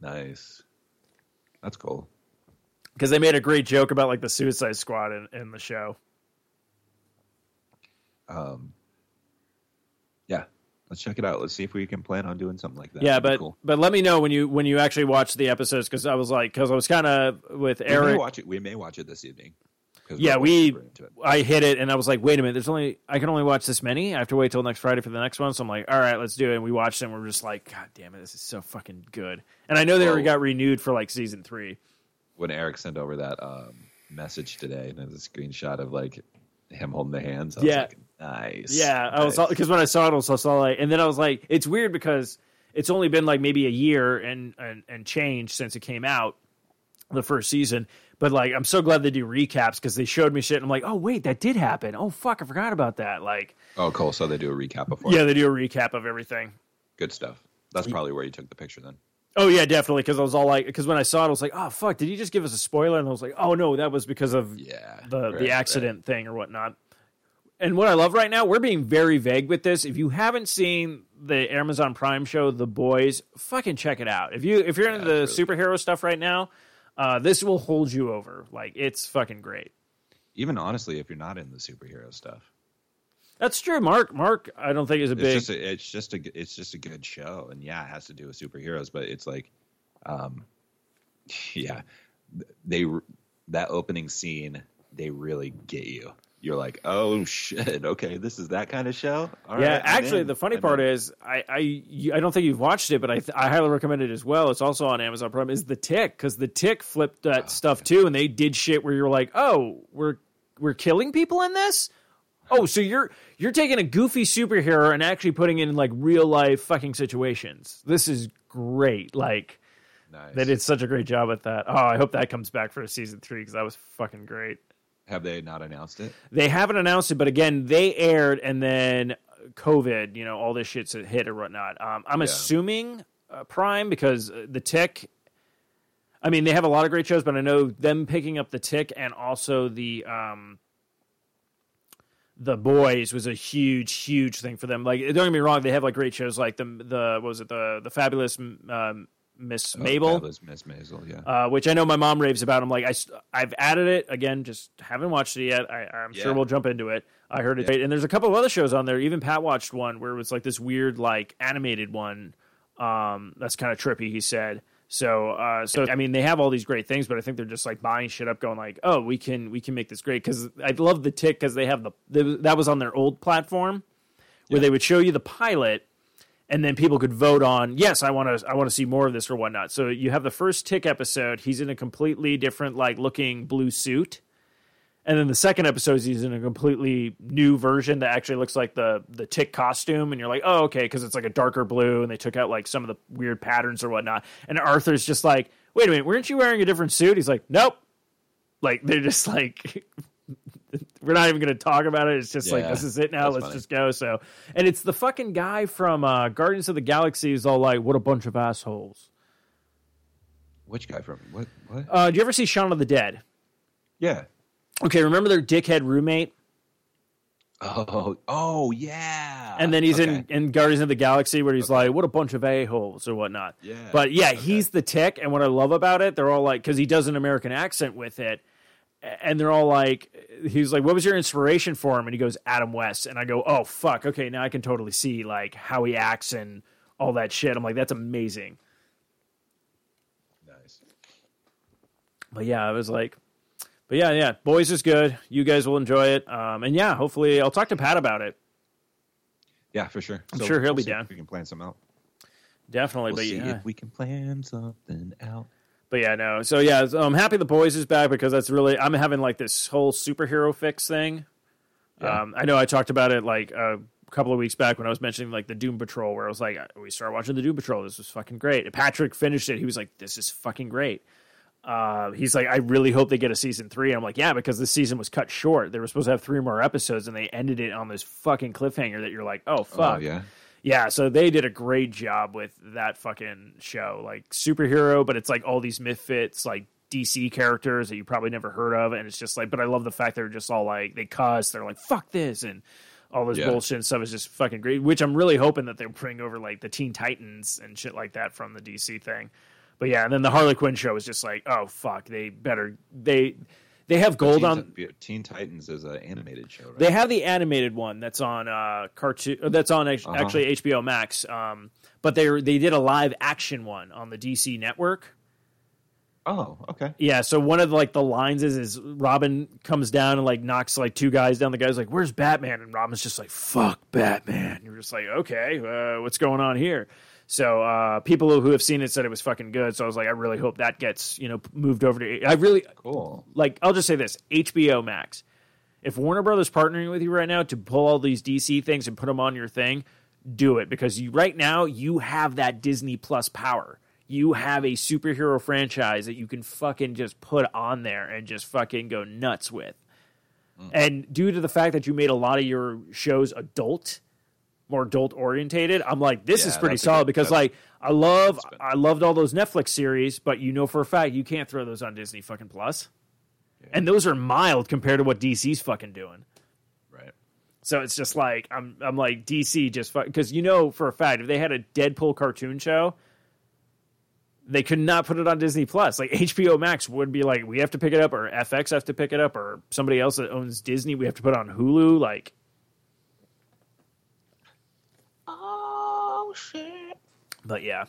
nice. That's cool. because they made a great joke about like the Suicide Squad in, in the show. Um, yeah, let's check it out. Let's see if we can plan on doing something like that. yeah, That'd but cool. but let me know when you when you actually watch the episodes because I was like because I was kind of with we Eric. watch it. We may watch it this evening. Yeah, we. super into it. I hit it, and I was like, "Wait a minute! There's only I can only watch this many. I have to wait till next Friday for the next one." So I'm like, "All right, let's do it." And we watched it, and we're just like, "God damn it, this is so fucking good!" And I know they already got renewed for like season three. when Eric sent over that um, message today, and there's a screenshot of like him holding the hands. I was Yeah. like, nice. Yeah, I was nice. because when I saw it, I was also like, and then I was like, it's weird because it's only been like maybe a year and and, and change since it came out, the first season. But like, I'm so glad they do recaps because they showed me shit. And I'm like, oh wait, that did happen. Oh fuck, I forgot about that. Like, Oh, cool. So they do a recap before. yeah, they do a recap of everything. good stuff. That's probably where you took the picture then. Oh yeah, definitely. Because I was all like, because when I saw it, I was like, oh fuck, did you just give us a spoiler? And I was like, oh no, that was because of Yeah, the right, the accident thing or whatnot. And what I love right now, we're being very vague with this. If you haven't seen the Amazon Prime show, The Boys, fucking check it out. If you if you're into the it's superhero stuff right now, uh, this will hold you over. Like it's fucking great. Even honestly, if you're not in the superhero stuff, That's true. Mark Mark, I don't think is a it's big. just a, it's just a it's just a good show. And yeah, it has to do with superheroes, but it's like, um, Yeah, they that opening scene they really get you. You're like, oh shit, okay, this is that kind of show. All yeah, right, actually, the funny I'm part in. is, I, I, I don't think you've watched it, but I, I highly recommend it as well. It's also on Amazon Prime. Is the Tick because the Tick flipped that Oh, stuff too, and they did shit where you're like, oh, we're we're killing people in this. Oh, so you're you're taking a goofy superhero and actually putting it in like real life fucking situations. This is great. Like nice. they did such a great job at that. Oh, I hope that comes back for season three because that was fucking great. Have they not announced it? They haven't announced it, but again, they aired and then COVID, you know, all this shit's hit or whatnot. Um, I'm Yeah. assuming uh, Prime because uh, the Tick. I mean, they have a lot of great shows, but I know them picking up the Tick and also the um, the Boys was a huge, huge thing for them. Like, don't get me wrong, they have like great shows like the the what was it the the fabulous um, Miss Oh, Mabel Fabulous Miss Maisel, yeah. uh, which I know my mom raves about. I'm like, I, have added it again, just haven't watched it yet. I, I'm sure we'll jump into it. I heard it Yeah. great, and there's a couple of other shows on there. Even Pat watched one where it was like this weird, like animated one. Um, that's kind of trippy. He said. So, uh, so I mean, they have all these great things, but I think they're just like buying shit up, going like, "Oh, we can, we can make this great." Because I love the tick because they have the, the that was on their old platform where they would show you the pilot and then people could vote on yes i want to i want to see more of this or whatnot. So you have the first tick episode he's in a completely different like looking blue suit. And then the second episode he's in a completely new version that actually looks like the the tick costume and you're like oh okay because it's like a darker blue and they took out like some of the weird patterns or whatnot. And arthur's just like wait a minute weren't you wearing a different suit? He's like nope. Like they're just like we're not even going to talk about it. It's just like this is it now. Let's funny. just go. So, and it's the fucking guy from uh, Guardians of the Galaxy is all like, "What a bunch of assholes." Which guy from what? What? Uh, do you ever see Shaun of the Dead? yeah. Okay, remember their dickhead roommate, Oh, oh yeah. and then he's in Okay. in Guardians of the Galaxy where he's Okay. like, "What a bunch of a holes" or whatnot. Yeah. But yeah, Okay. he's the tick, and what I love about it, they're all like, because he does an American accent with it, and they're all like, he's like, "What was your inspiration for him?" And he goes, "Adam West," and I go, "Oh fuck, okay, now I can totally see like how he acts and all that shit." I'm like, "That's amazing." Nice. But yeah, I was like, but yeah, yeah, boys is good. You guys will enjoy it, um, and yeah, hopefully, I'll talk to Pat about it. Yeah, for sure. I'm sure he'll be see if down. We can plan some out. Definitely, We'll but see yeah, if we can plan something out. But yeah, no. So yeah, so I'm happy the boys is back because that's really I'm having like this whole superhero fix thing. Yeah. Um, I know I talked about it like a couple of weeks back when I was mentioning like the Doom Patrol, where I was like, we started watching the Doom Patrol. This was fucking great. And Patrick finished it. He was like, this is fucking great. Uh, he's like, I really hope they get a season three. I'm like, yeah, because the season was cut short. They were supposed to have three more episodes, and they ended it on this fucking cliffhanger that you're like, oh fuck, Oh yeah. Yeah, so they did a great job with that fucking show. Like superhero, but it's like all these misfits, like DC characters that you probably never heard of, and it's just like. But I love the fact they're just all like they cuss, they're like fuck this, and all this Yeah. bullshit and stuff is just fucking great. Which I'm really hoping that they'll bring over like the Teen Titans and shit like that from the DC thing. But yeah, and then the Harley Quinn show is just like, oh fuck, they better they they have gold Teen, on Teen Titans is an animated show, right? they have the animated one that's on uh cartoon uh, that's on Uh-huh. actually HBO Max. Um, but they they did a live action one on the DC network. oh, okay. Yeah, so one of like the lines is is Robin comes down and like knocks like two guys down. The guy's like, "Where's Batman?" And Robin's just like, "Fuck Batman." You're just like, "Okay, uh, what's going on here?" So uh, people who have seen it said it was fucking good. So I was like, I really hope that gets you know moved over to. I really Cool. like I'll just say this: HBO Max. If Warner Brothers partnering with you right now to pull all these DC things and put them on your thing, do it because you right now you have that Disney Plus power. You have a superhero franchise that you can fucking just put on there and just fucking go nuts with. And due to the fact that you made a lot of your shows adult, more adult orientated, I'm like, this Yeah, is pretty solid good- because like I love. I loved all those Netflix series, but you know for a fact you can't throw those on Disney fucking Plus. And those are mild compared to what DC's fucking doing. Right. So it's just like I'm I'm like DC just because you know for a fact if they had a Deadpool cartoon show, they could not put it on Disney Plus. Like HBO Max would be like we have to pick it up, or FX have to pick it up, or somebody else that owns Disney we have to put on Hulu. Like, Oh shit. but yeah,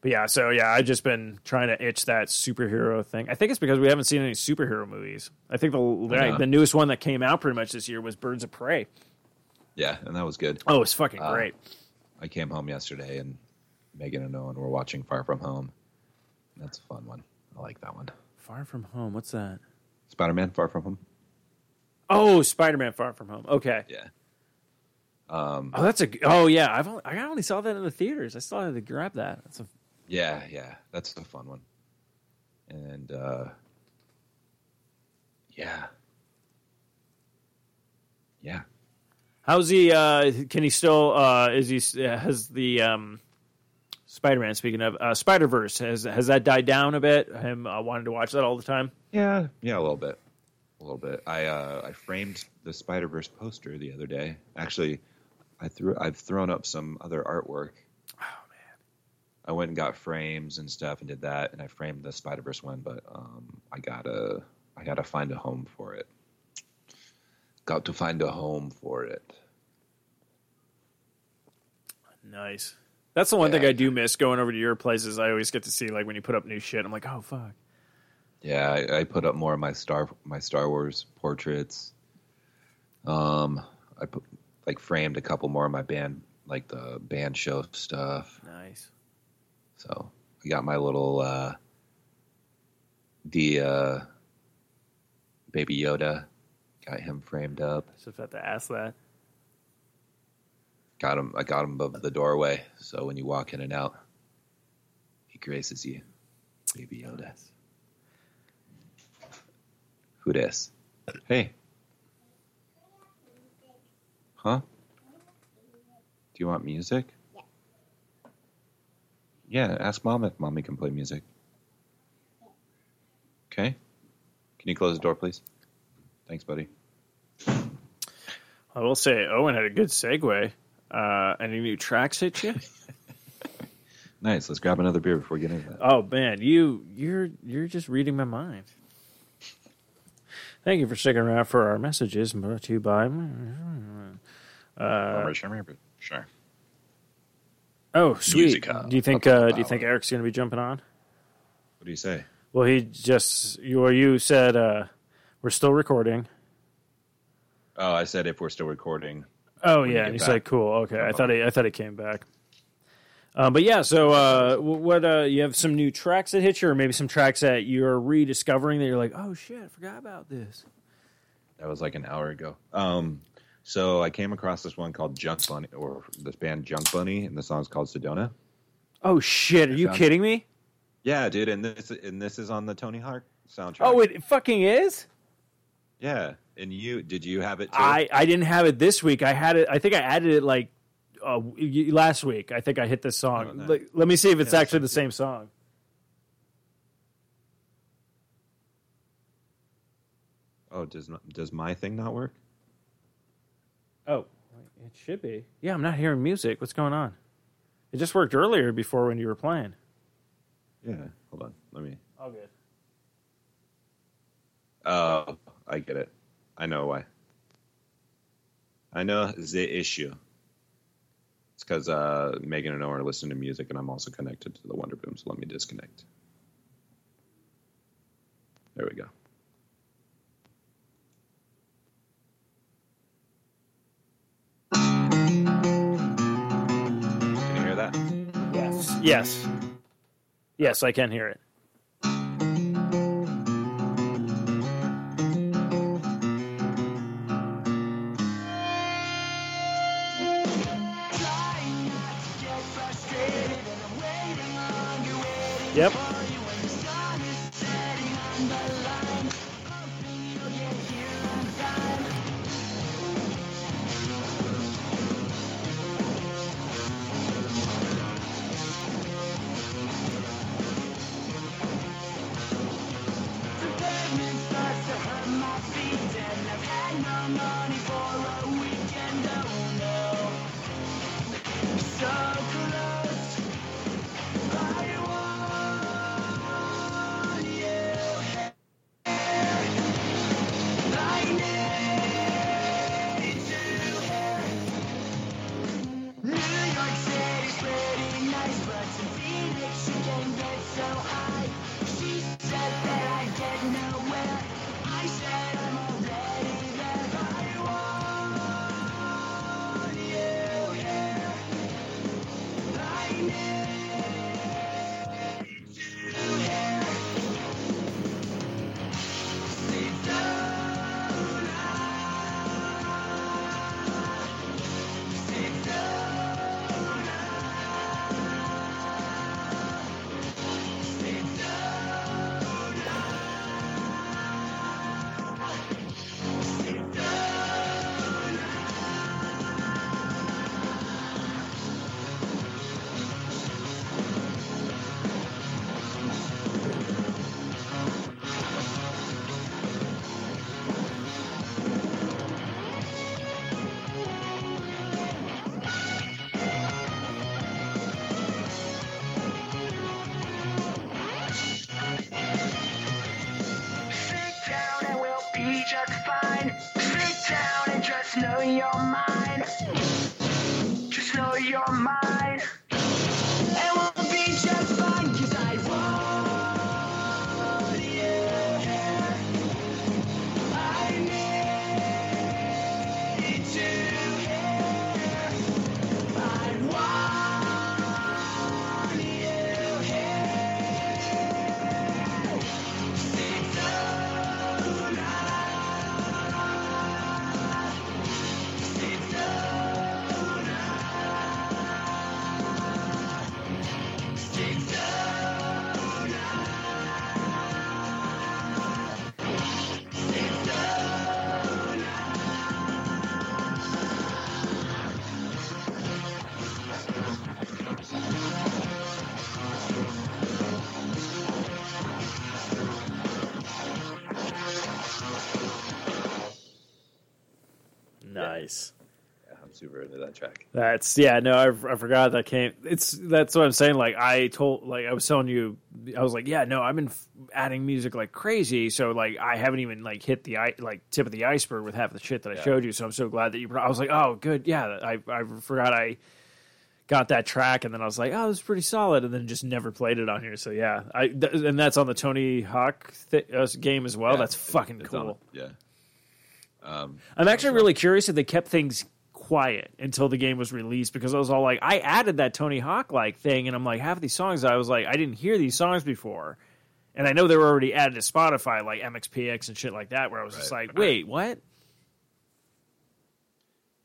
But yeah, so yeah, I've just been trying to itch that superhero thing. I think it's because we haven't seen any superhero movies. I think the like, the newest one that came out pretty much this year was Birds of Prey. Yeah, and that was good. Oh, it's fucking Uh, great. I came home yesterday and Megan and Owen were watching Far From Home. That's a fun one. I like that one. Far From Home. What's that? Spider Man Far From Home. Oh, Spider Man Far From Home. Okay. Yeah. Um, Oh, that's a. Oh yeah, I've only, I only saw that in the theaters. I still had to grab that. That's a. yeah, yeah, that's a fun one. And uh, yeah, yeah, How's he? Uh, can he still? Uh, is he? Has the um, Spider Man? Speaking of uh, Spider Verse, has has that died down a bit? Him uh, wanting to watch that all the time. yeah, yeah, a little bit, a little bit. I uh, I framed the Spider Verse poster the other day. Actually, I threw I've thrown up some other artwork. Oh man. I went and got frames and stuff and did that, and I framed the Spider Verse one, but um, I gotta I gotta find a home for it. Got to find a home for it. Nice. That's the one thing I do miss going over to your places. I always get to see like when you put up new shit. I'm like, oh fuck. Yeah, I, I put up more of my Star my Star Wars portraits. Um, I put like framed a couple more of my band like the band show stuff. Nice. So I got my little uh, the uh, baby Yoda. Got him framed up. Just have to ask that. Got him. I got him above the doorway, so when you walk in and out, he graces you. Baby Yoda. Who this? Hey. Huh? Do you want music? Yeah, Yeah, ask mom if mommy can play music. Okay. Can you close the door, please? Thanks, buddy. I will say Owen had a good segue. Uh, any new tracks hit you? Nice. Let's grab another beer before we get into that. oh man, you you're you're just reading my mind. Thank you for sticking around for our messages brought to you by. Uh, sure. oh, sweet. Do you think? Uh, do you think. Eric's going to be jumping on? What do you say? Well, he just you or you said uh, we're still recording. Oh, I said if we're still recording. Oh yeah, and he's back. like, "Cool, okay." I thought he, I thought he came back. Um, but yeah, so uh, what? Uh, you have some new tracks that hit you, or maybe some tracks that you're rediscovering that you're like, "Oh shit, I forgot about this." That was like an hour ago. Um, so I came across this one called Junk Bunny, or this band Junk Bunny, and the song's called Sedona. Oh shit, are you kidding me? Yeah, dude, and this and this is on the Tony Hawk soundtrack. Oh, it fucking is. yeah. And you did you have it too? I I didn't have it this week. I had it. I think I added it like uh, last week. I think I hit this song. Oh. Like, let me see if it's Yeah, actually the same same song. oh, does not, does my thing not work? Oh, it should be. Yeah, I'm not hearing music. What's going on? It just worked earlier before when you were playing. Yeah. Hold on. Let me. All good. Oh, I get it. I know why. I know the issue. It's because uh, Megan and I are listening to music, and I'm also connected to the Wonderboom. So let me disconnect. There we go. Can you hear that? Yes. Yes. Yes, I can hear it. Yep. You're mine. Just know you're mine. That track. That's yeah. No, I, I forgot that came. It's that's what I'm saying. Like I told, like I was telling you, I was like, yeah, no, I've been f- adding music like crazy. So like I haven't even like hit the i- like tip of the iceberg with half the shit that I Yeah. showed you. So I'm so glad that you. brought- I was like, oh, good, yeah. I I forgot I got that track, and then I was like, oh, it was pretty solid, and then just never played it on here. So yeah, I th- and that's on the Tony Hawk th- uh, game as well. Yeah, that's fucking it's on- cool. yeah. Um, I'm actually really curious if they kept things quiet until the game was released because I was all like, I added that Tony Hawk like thing, and I'm like, half of these songs I was like, I didn't hear these songs before, and I know they were already added to Spotify like MXPX and shit like that, where I was just like, wait, what?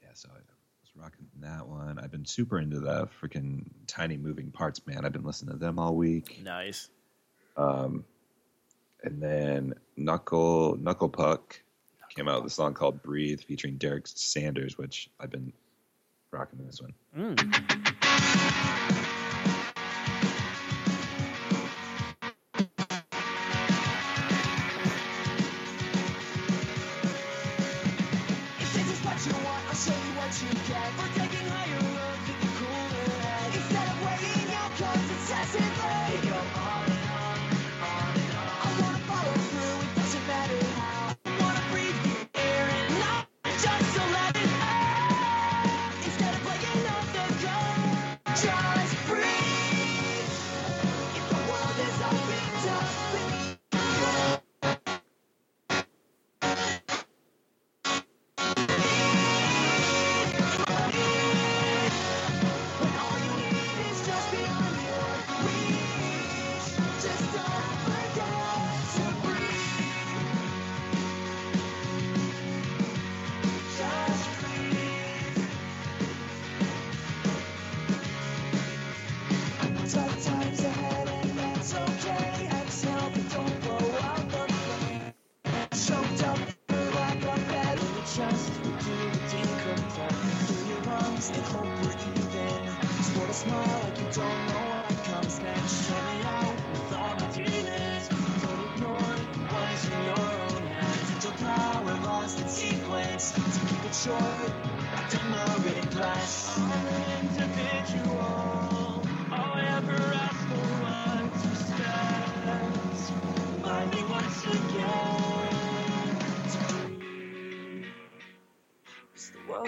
yeah, so I was rocking that one. I've been super into the freaking tiny moving parts, man. I've been listening to them all week. Nice. Um, and then Knuckle Knuckle Puck came out with a song called "Breathe" featuring Derek Sanders, which I've been rocking this one. If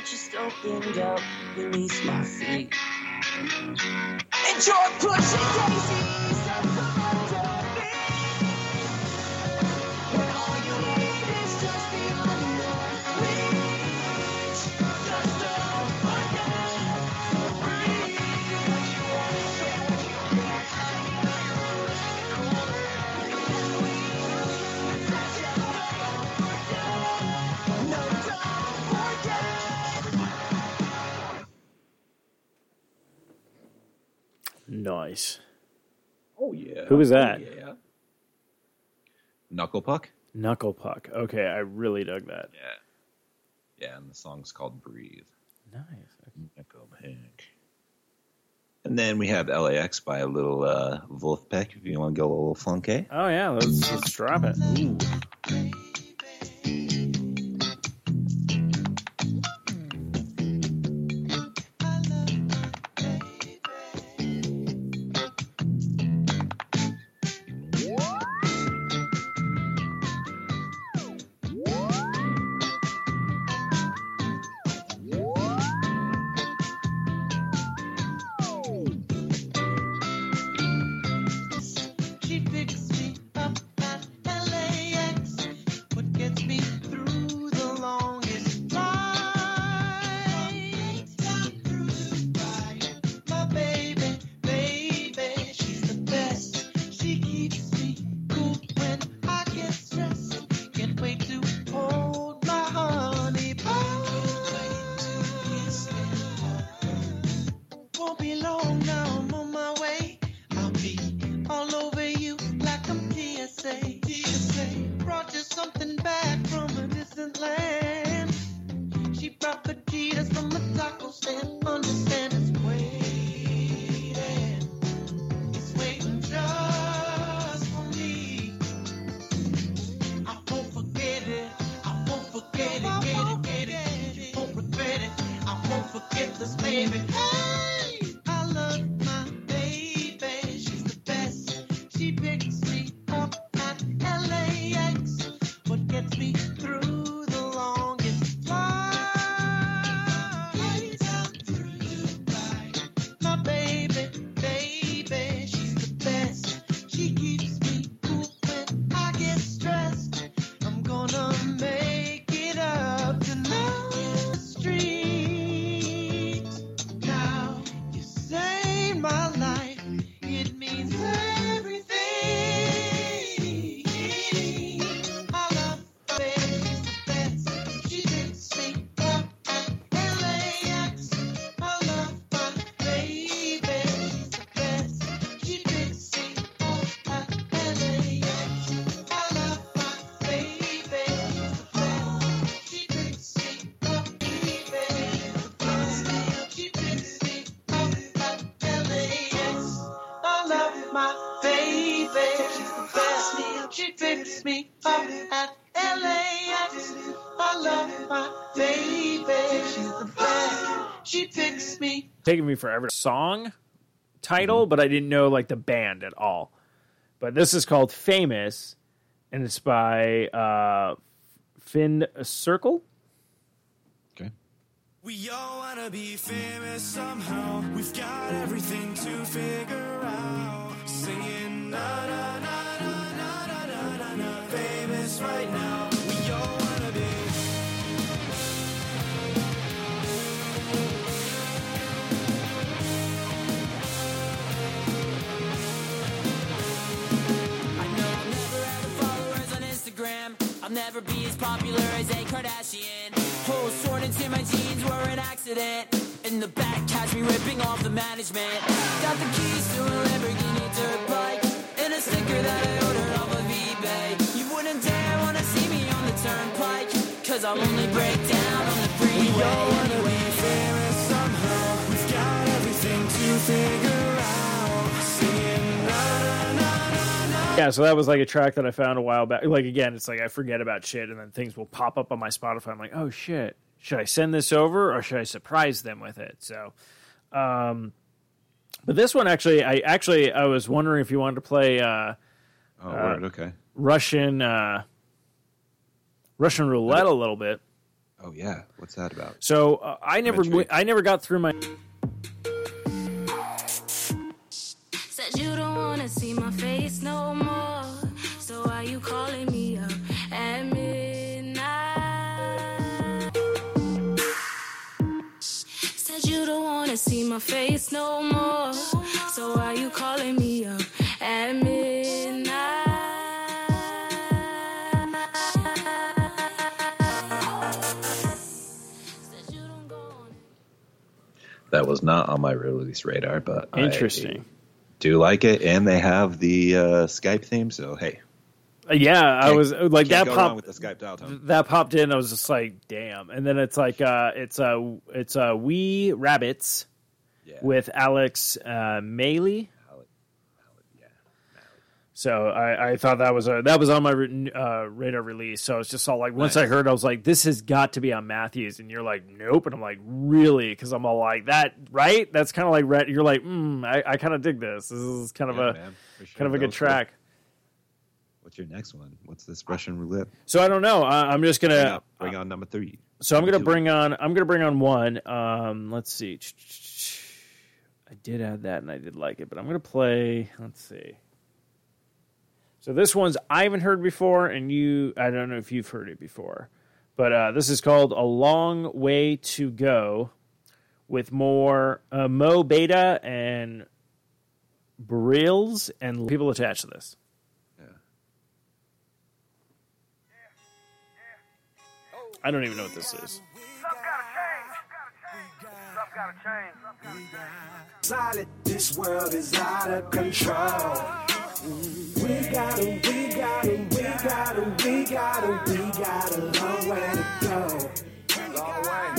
just opened up. Beneath my feet. You're pushing daisies Nice. Oh yeah. Who was that? Oh, yeah. Knuckle Puck. Knuckle Puck. Okay, I really dug that. Yeah. Yeah, and the song's called "Breathe." Nice. Knuckle Puck. And then we have LAX by a little uh, Vulfpeck. If you want to go a little funky. Oh yeah, let's let's drop it. Ooh. taken me forever. Song title, mm-hmm. but I didn't know like the band at all. But this is called Famous, and it's by uh, Finn Circle. Okay. We all wanna be famous somehow. We've got everything to figure out. Singing na na na na na na na, na famous right now. I'll never be as popular as a Kardashian. Holes sworn into my jeans were an accident. In the back, catch me ripping off the management. Got the keys to a Lamborghini dirt bike. And a sticker that I ordered off of eBay. You wouldn't dare wanna see me on the turnpike. Cause I'll only break down on the freeway. We all wanna be famous somehow. We've got everything to figure out. Yeah, so that was like a track that I found a while back. Like again, it's like I forget about shit, and then things will pop up on my Spotify. I'm like, oh shit, should I send this over or should I surprise them with it? So, um, but this one actually, I actually I was wondering if you wanted to play uh, Oh, word. Okay. Russian uh, Russian roulette a little bit. Oh yeah. What's that about? So uh, I never Intrigue. I never got through my don't wanna see my face no more. So why you calling me up at midnight? Said you don't wanna see my face no more. So why you calling me up at midnight? Said you don't go on That was not on my release radar, but I interesting. Do like it, and they have the uh, Skype theme. So hey, Uh, yeah, I was like that go pop with the Skype dial tone. that popped in. I was just like, damn. And then it's like uh, it's uh, it's uh, we rabbits Yeah. with Alex uh, Maley. So I, I thought that was a that was on my uh, radar release. So it's just all like once I Nice. heard, I was like, this has got to be on Matthews, and you're like, nope, and I'm like, really? Because I'm all like that, right? That's kind of like red. You're like, mm, I, I kind of dig this. This is kind of Yeah, a man, sure. kind of a good cool. track. What's your next one? What's this Russian roulette? So I don't know. I, I'm just gonna bring on number three. So I'm gonna bring on. I'm gonna bring on one. Um, let's see. I did add that, and I did like it, but I'm gonna play. Let's see. So this one's I haven't heard before, and you. I don't know if you've heard it before, but uh, this is called "A Long Way to Go," with more uh, Mo Beta and Brills and people attached to this. Yeah. I don't even know what this is. Solid, this world is out of control. We got 'em, we got 'em, we got 'em, we got 'em, we got a long way to go.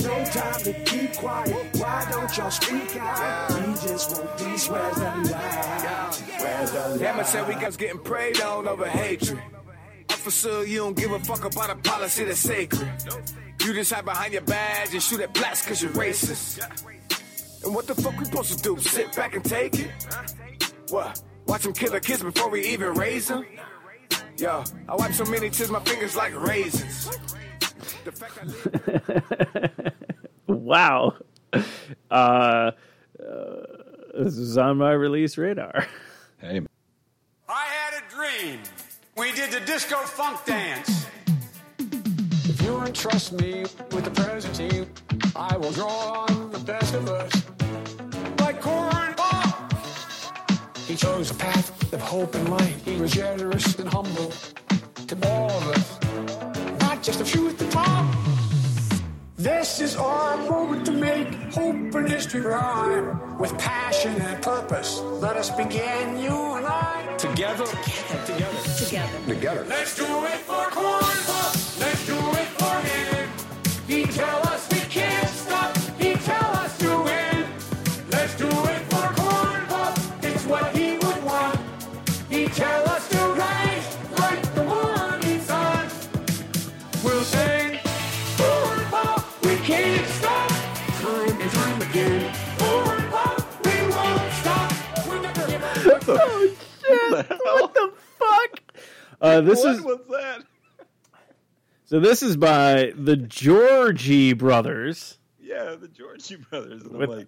No time to keep quiet. Why don't y'all speak out? We just want peace. Where's the lie? Where's the lie? Emma said we guys getting preyed on over hatred. Officer, you don't give a fuck about a policy that's sacred. You just hide behind your badge and shoot at blacks cause you're racist. And what the fuck we supposed to do? Sit back and take it? What? Watch them kill their kids before we even raise them? Yo, I wipe so many tears, my fingers like raisins. The fact I wow. Uh, uh, this is on my release radar. Hey, I had a dream. We did the disco funk dance. If you entrust me with the present team, I will draw on the best of us. Like corn pop. He chose a path of hope and light. He was generous and humble to all of us, not just a few at the top. This is our moment to make hope and history rhyme with passion and purpose. Let us begin, you and I, together, together, together, together. Let's do it for corn pop. Let's do it for him. He tell Uh, this what is was that? so. This is by the Gregory brothers. Yeah, the Gregory brothers. And With- I'm like,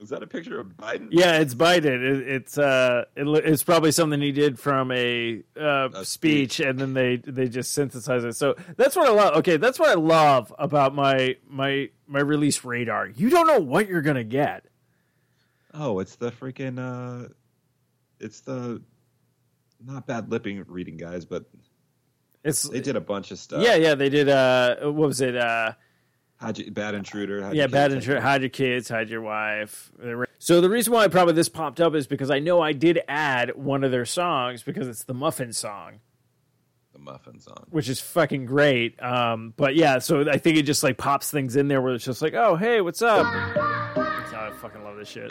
is that a picture of Biden? Yeah, it's Biden. It, it's uh, it, it's probably something he did from a, uh, A speech, speech. and then they they just synthesize it. So that's what I love. Okay, that's what I love about my my my release radar. You don't know what you're gonna get. Oh, it's the freaking. uh It's the not bad lipping reading guys, but It's they did a bunch of stuff. yeah, yeah. They did. Uh, what was it? Uh, Hide you, Bed Intruder. hide yeah, Bed Intruder. Hide your kids. Hide your wife. So the reason why probably this popped up is because I know I did add one of their songs because it's the Muffin song. The muffin song. which is fucking great. Um, but yeah, so I think it just like pops things in there where it's just like, oh hey, what's up? That's how I fucking love this shit.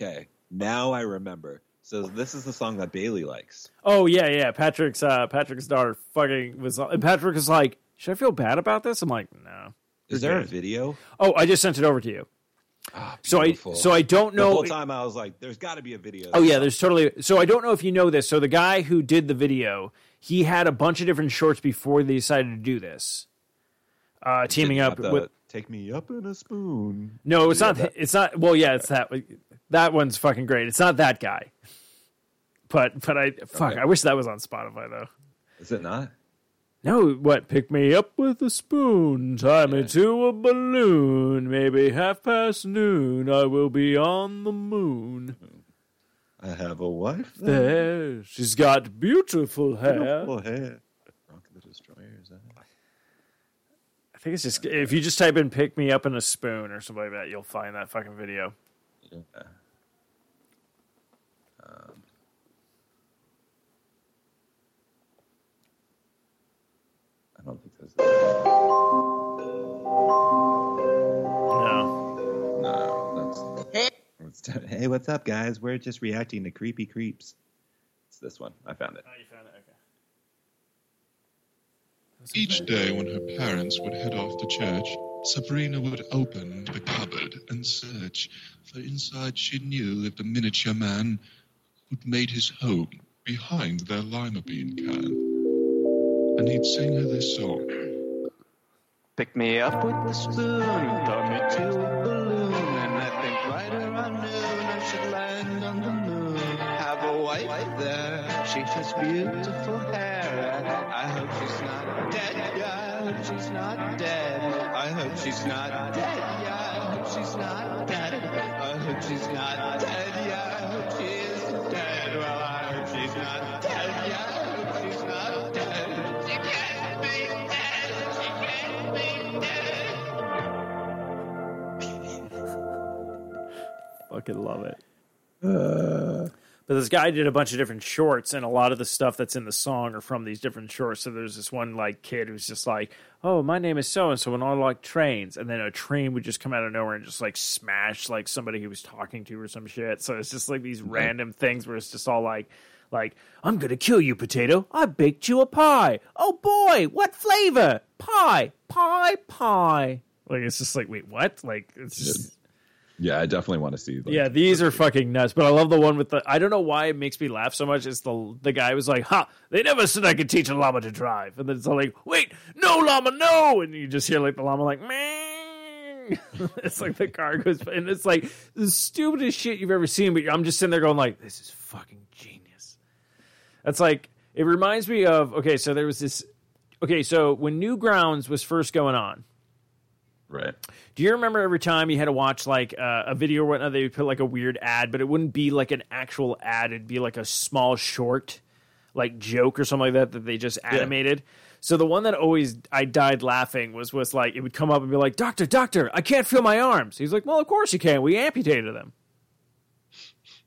Okay, now I remember. So this is the song that Bailey likes. Oh yeah, yeah. Patrick's uh, Patrick's daughter fucking was. And Patrick was like, "Should I feel bad about this?" I'm like, "No." Is there a video? Oh, I just sent it over to you. so I so I don't know. The whole time I was like, "There's got to be a video." Oh yeah, there's totally. So I don't know if you know this. So the guy who did the video, he had a bunch of different shorts before they decided to do this. Uh, teaming up the with "Take Me Up in a Spoon." no, it's Yeah, not. that- It's not. Well, yeah, it's that. That one's fucking great. It's not that guy. But but I fuck. Okay. I wish that was on Spotify though. Is it not? No, what? Pick me up with a spoon, tie me to a balloon. Maybe half past noon, I will be on the moon. I have a wife. There, she's got beautiful hair. Beautiful hair. Rock the Destroyers. eh? I think it's just if you just type in "pick me up in a spoon" or something like that, you'll find that fucking video. Yeah. Um, I don't think there's. No. No, that's. Hey. hey, what's up, guys? We're just reacting to creepy creeps. It's this one. I found it. Oh, you found it. Okay. Each day when her parents would head off to church, Sabrina would open the cupboard and search, for inside she knew lived a miniature man who'd made his home behind their lima bean can. And he'd sing her this song. Pick me up with the spoon, throw me to a balloon, and I think right around noon I should land on the moon. Have a white wife there, she has beautiful hair. I hope she's not dead, yeah, I hope she's not dead. I hope she's not dead, yeah, I hope she's not dead. I hope she's not dead, yeah, I hope Fucking love it. Uh. but this guy did a bunch of different shorts, and a lot of the stuff that's in the song are from these different shorts. So there's this one like kid who's just like, "Oh, my name is so and so, and I like trains," and then a train would just come out of nowhere and just like smash like somebody he was talking to or some shit. So it's just like these random things where it's just all like. Like, I'm gonna kill you, potato. I baked you a pie. Oh boy, what flavor? Pie, pie, pie. Like, it's just like, wait, what? Like, it's just. Yeah, I definitely want to see. Like, Yeah, these are fucking nuts. But I love the one with the. I don't know why it makes me laugh so much. It's the the guy was like, "Ha! They never said I could teach a llama to drive." And then it's all like, "Wait, no llama, no!" And you just hear like the llama like, "Meh." it's like the car goes, and it's like the stupidest shit you've ever seen. But I'm just sitting there going like, "This is fucking genius." That's like it reminds me of. Okay, so there was this. Okay, so when Newgrounds was first going on, Right. do you remember every time you had to watch like uh, a video or whatnot, they would put like a weird ad, but it wouldn't be like an actual ad. It'd be like a small short, like joke or something like that that they just animated. So the one that always I died laughing was was like it would come up and be like, "Doctor, doctor, I can't feel my arms." He's like, "Well, of course you can. We amputated them."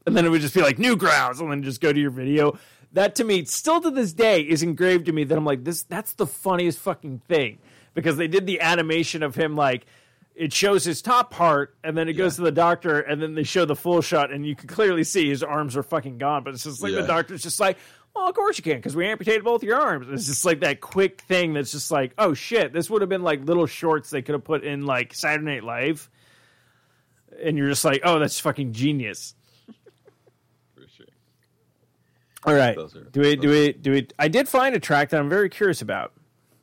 And then it would just be like Newgrounds, and then just go to your video. That to me, still to this day, is engraved to me that I'm like this. That's the funniest fucking thing because they did the animation of him like it shows his top part, and then it goes to the doctor, and then they show the full shot, and you can clearly see his arms are fucking gone. But it's just like the doctor's just like, well, of course you can because we amputated both your arms. It's just like that quick thing that's just like, oh shit, this would have been like little shorts they could have put in like Saturday Night Live, and you're just like, oh, that's fucking genius. For sure. All right, are- do we do we do we? I did find a track that I'm very curious about.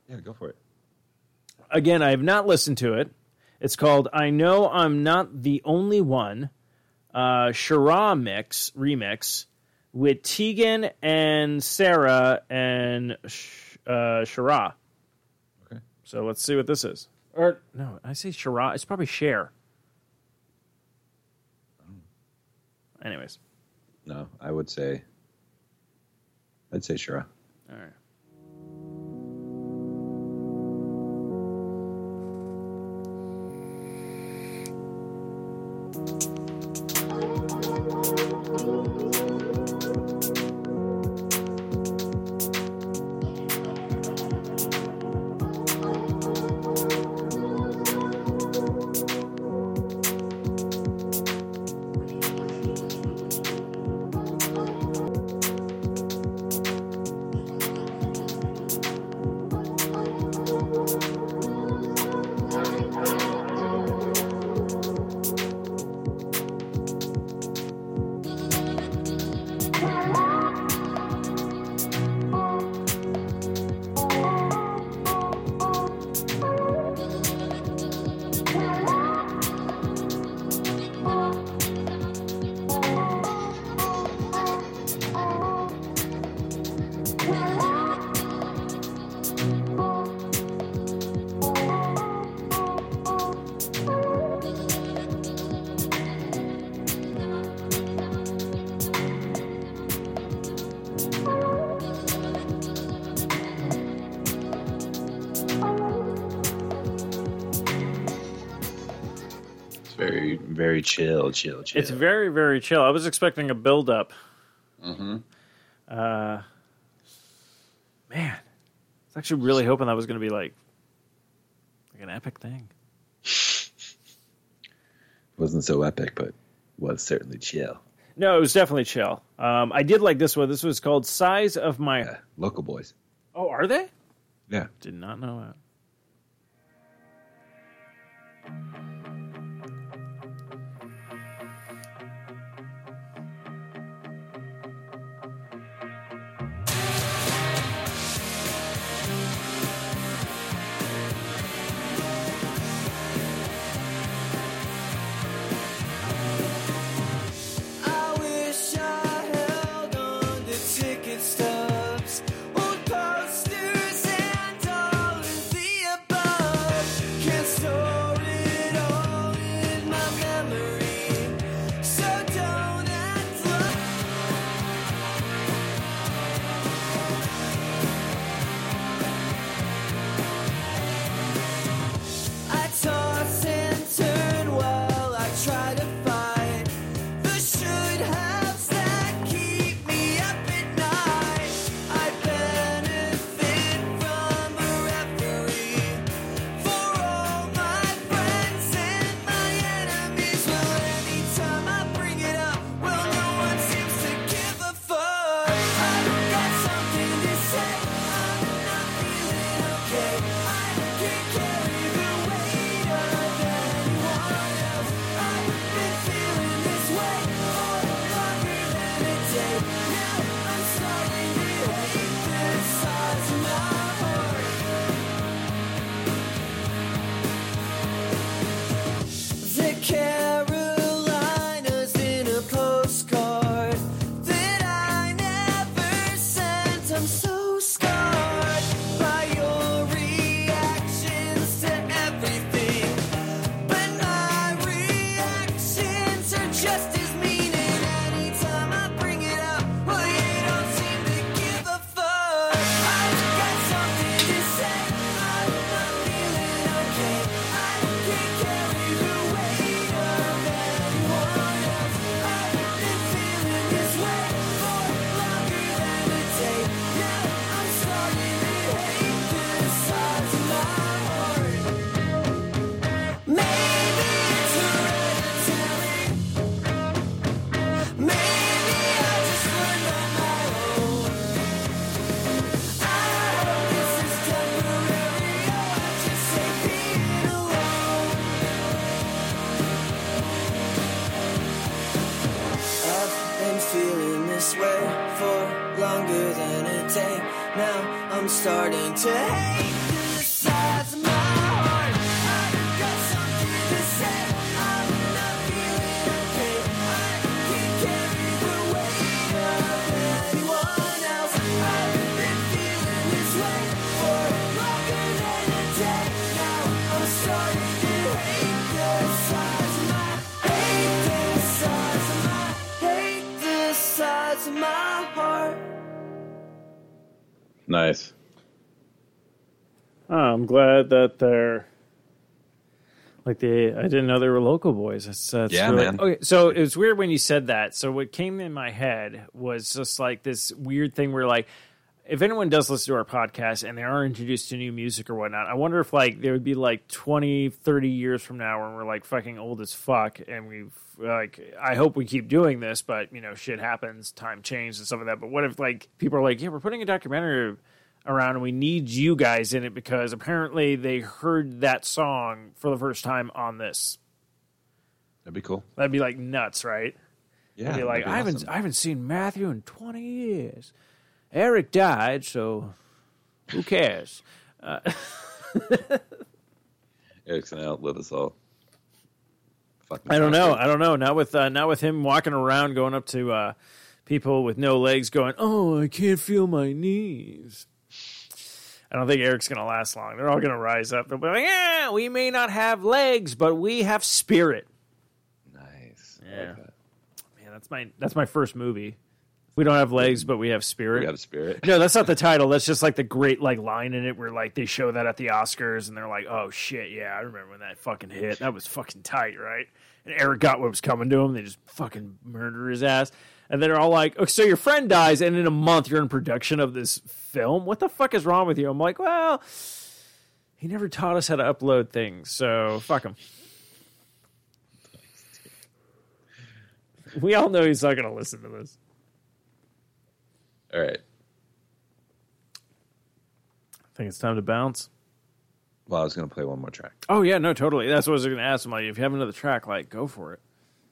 Yeah, go for it. Again, I have not listened to it. It's called "I Know I'm Not the Only One." Uh, Shara mix remix with Tegan and Sara and Sh- uh, Shara. Okay. So let's see what this is. Or no, I say Shara. It's probably Share. Anyways, No, I would say. I'd say Shira. all right. Very very chill, chill, chill. It's very very chill. I was expecting a build up. Mm-hmm. Uh, man, I was actually really hoping that was going to be like like an epic thing. Wasn't so epic, but was certainly chill. No, it was definitely chill. Um, I did like this one. This was called "Size of My." Local boys. Oh, are they? Yeah. Did not know that. Feeling this way for longer than a day. Now I'm starting to hate Nice. Oh, I'm glad that they're like they. I didn't know they were local boys. That's, that's Yeah, really- man. Okay, so it was weird when you said that. So what came in my head was just like this weird thing where like. If anyone does listen to our podcast and they are introduced to new music or whatnot, I wonder if like there would be like 20, 30 years from now when we're like fucking old as fuck and we've like I hope we keep doing this, but you know, shit happens, time changes and stuff like that. But what if like people are like, Yeah, we're putting a documentary around and we need you guys in it because apparently they heard that song for the first time on this. That'd be cool. That'd be like nuts, right? Yeah, They'd be like that'd be I haven't awesome. I haven't seen Matthew in twenty years. Eric died, so who cares? Uh, Eric's gonna outlive us all. Fucking I don't know. I don't know. Not with uh, not with him walking around going up to uh, people with no legs, going, "Oh, I can't feel my knees." I don't think Eric's going to last long. They're all going to rise up. They'll be like, "Yeah, we may not have legs, but we have spirit." Nice. Yeah. Man, that's my that's my first movie. We don't have legs, but we have spirit. We a spirit. No, that's not the title. That's just like the great like line in it where like they show that at the Oscars and they're like, "Oh shit, yeah, I remember when that fucking hit. That was fucking tight, right?" and Eric got what was coming to him. They just fucking murder his ass. And they're all like, oh, so your friend dies, and in a month you're in production of this film? What the fuck is wrong with you? I'm like, well, he never taught us how to upload things, so fuck him. We all know he's not going to listen to this. All right. I think it's time to bounce. Well, I was going to play one more track. Oh yeah, no, totally. That's what I was going to ask. Like, if you have another track, like, go for it.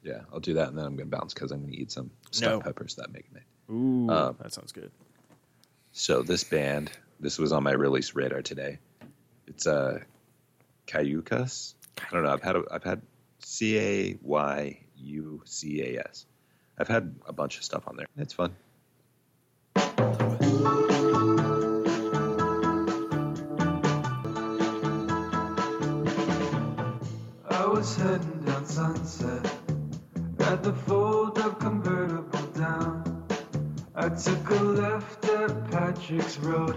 Yeah, I'll do that, and then I'm going to bounce because I'm going to eat some No. stuffed peppers that make made. Ooh, Um, that sounds good. So this band, this was on my release radar today. It's uh, Cayucas. I don't know. I've had a, I've had C A Y U C A S. I've had a bunch of stuff on there. It's fun. Took a left at the fold of convertible down. I took a chocolate Patrick's Road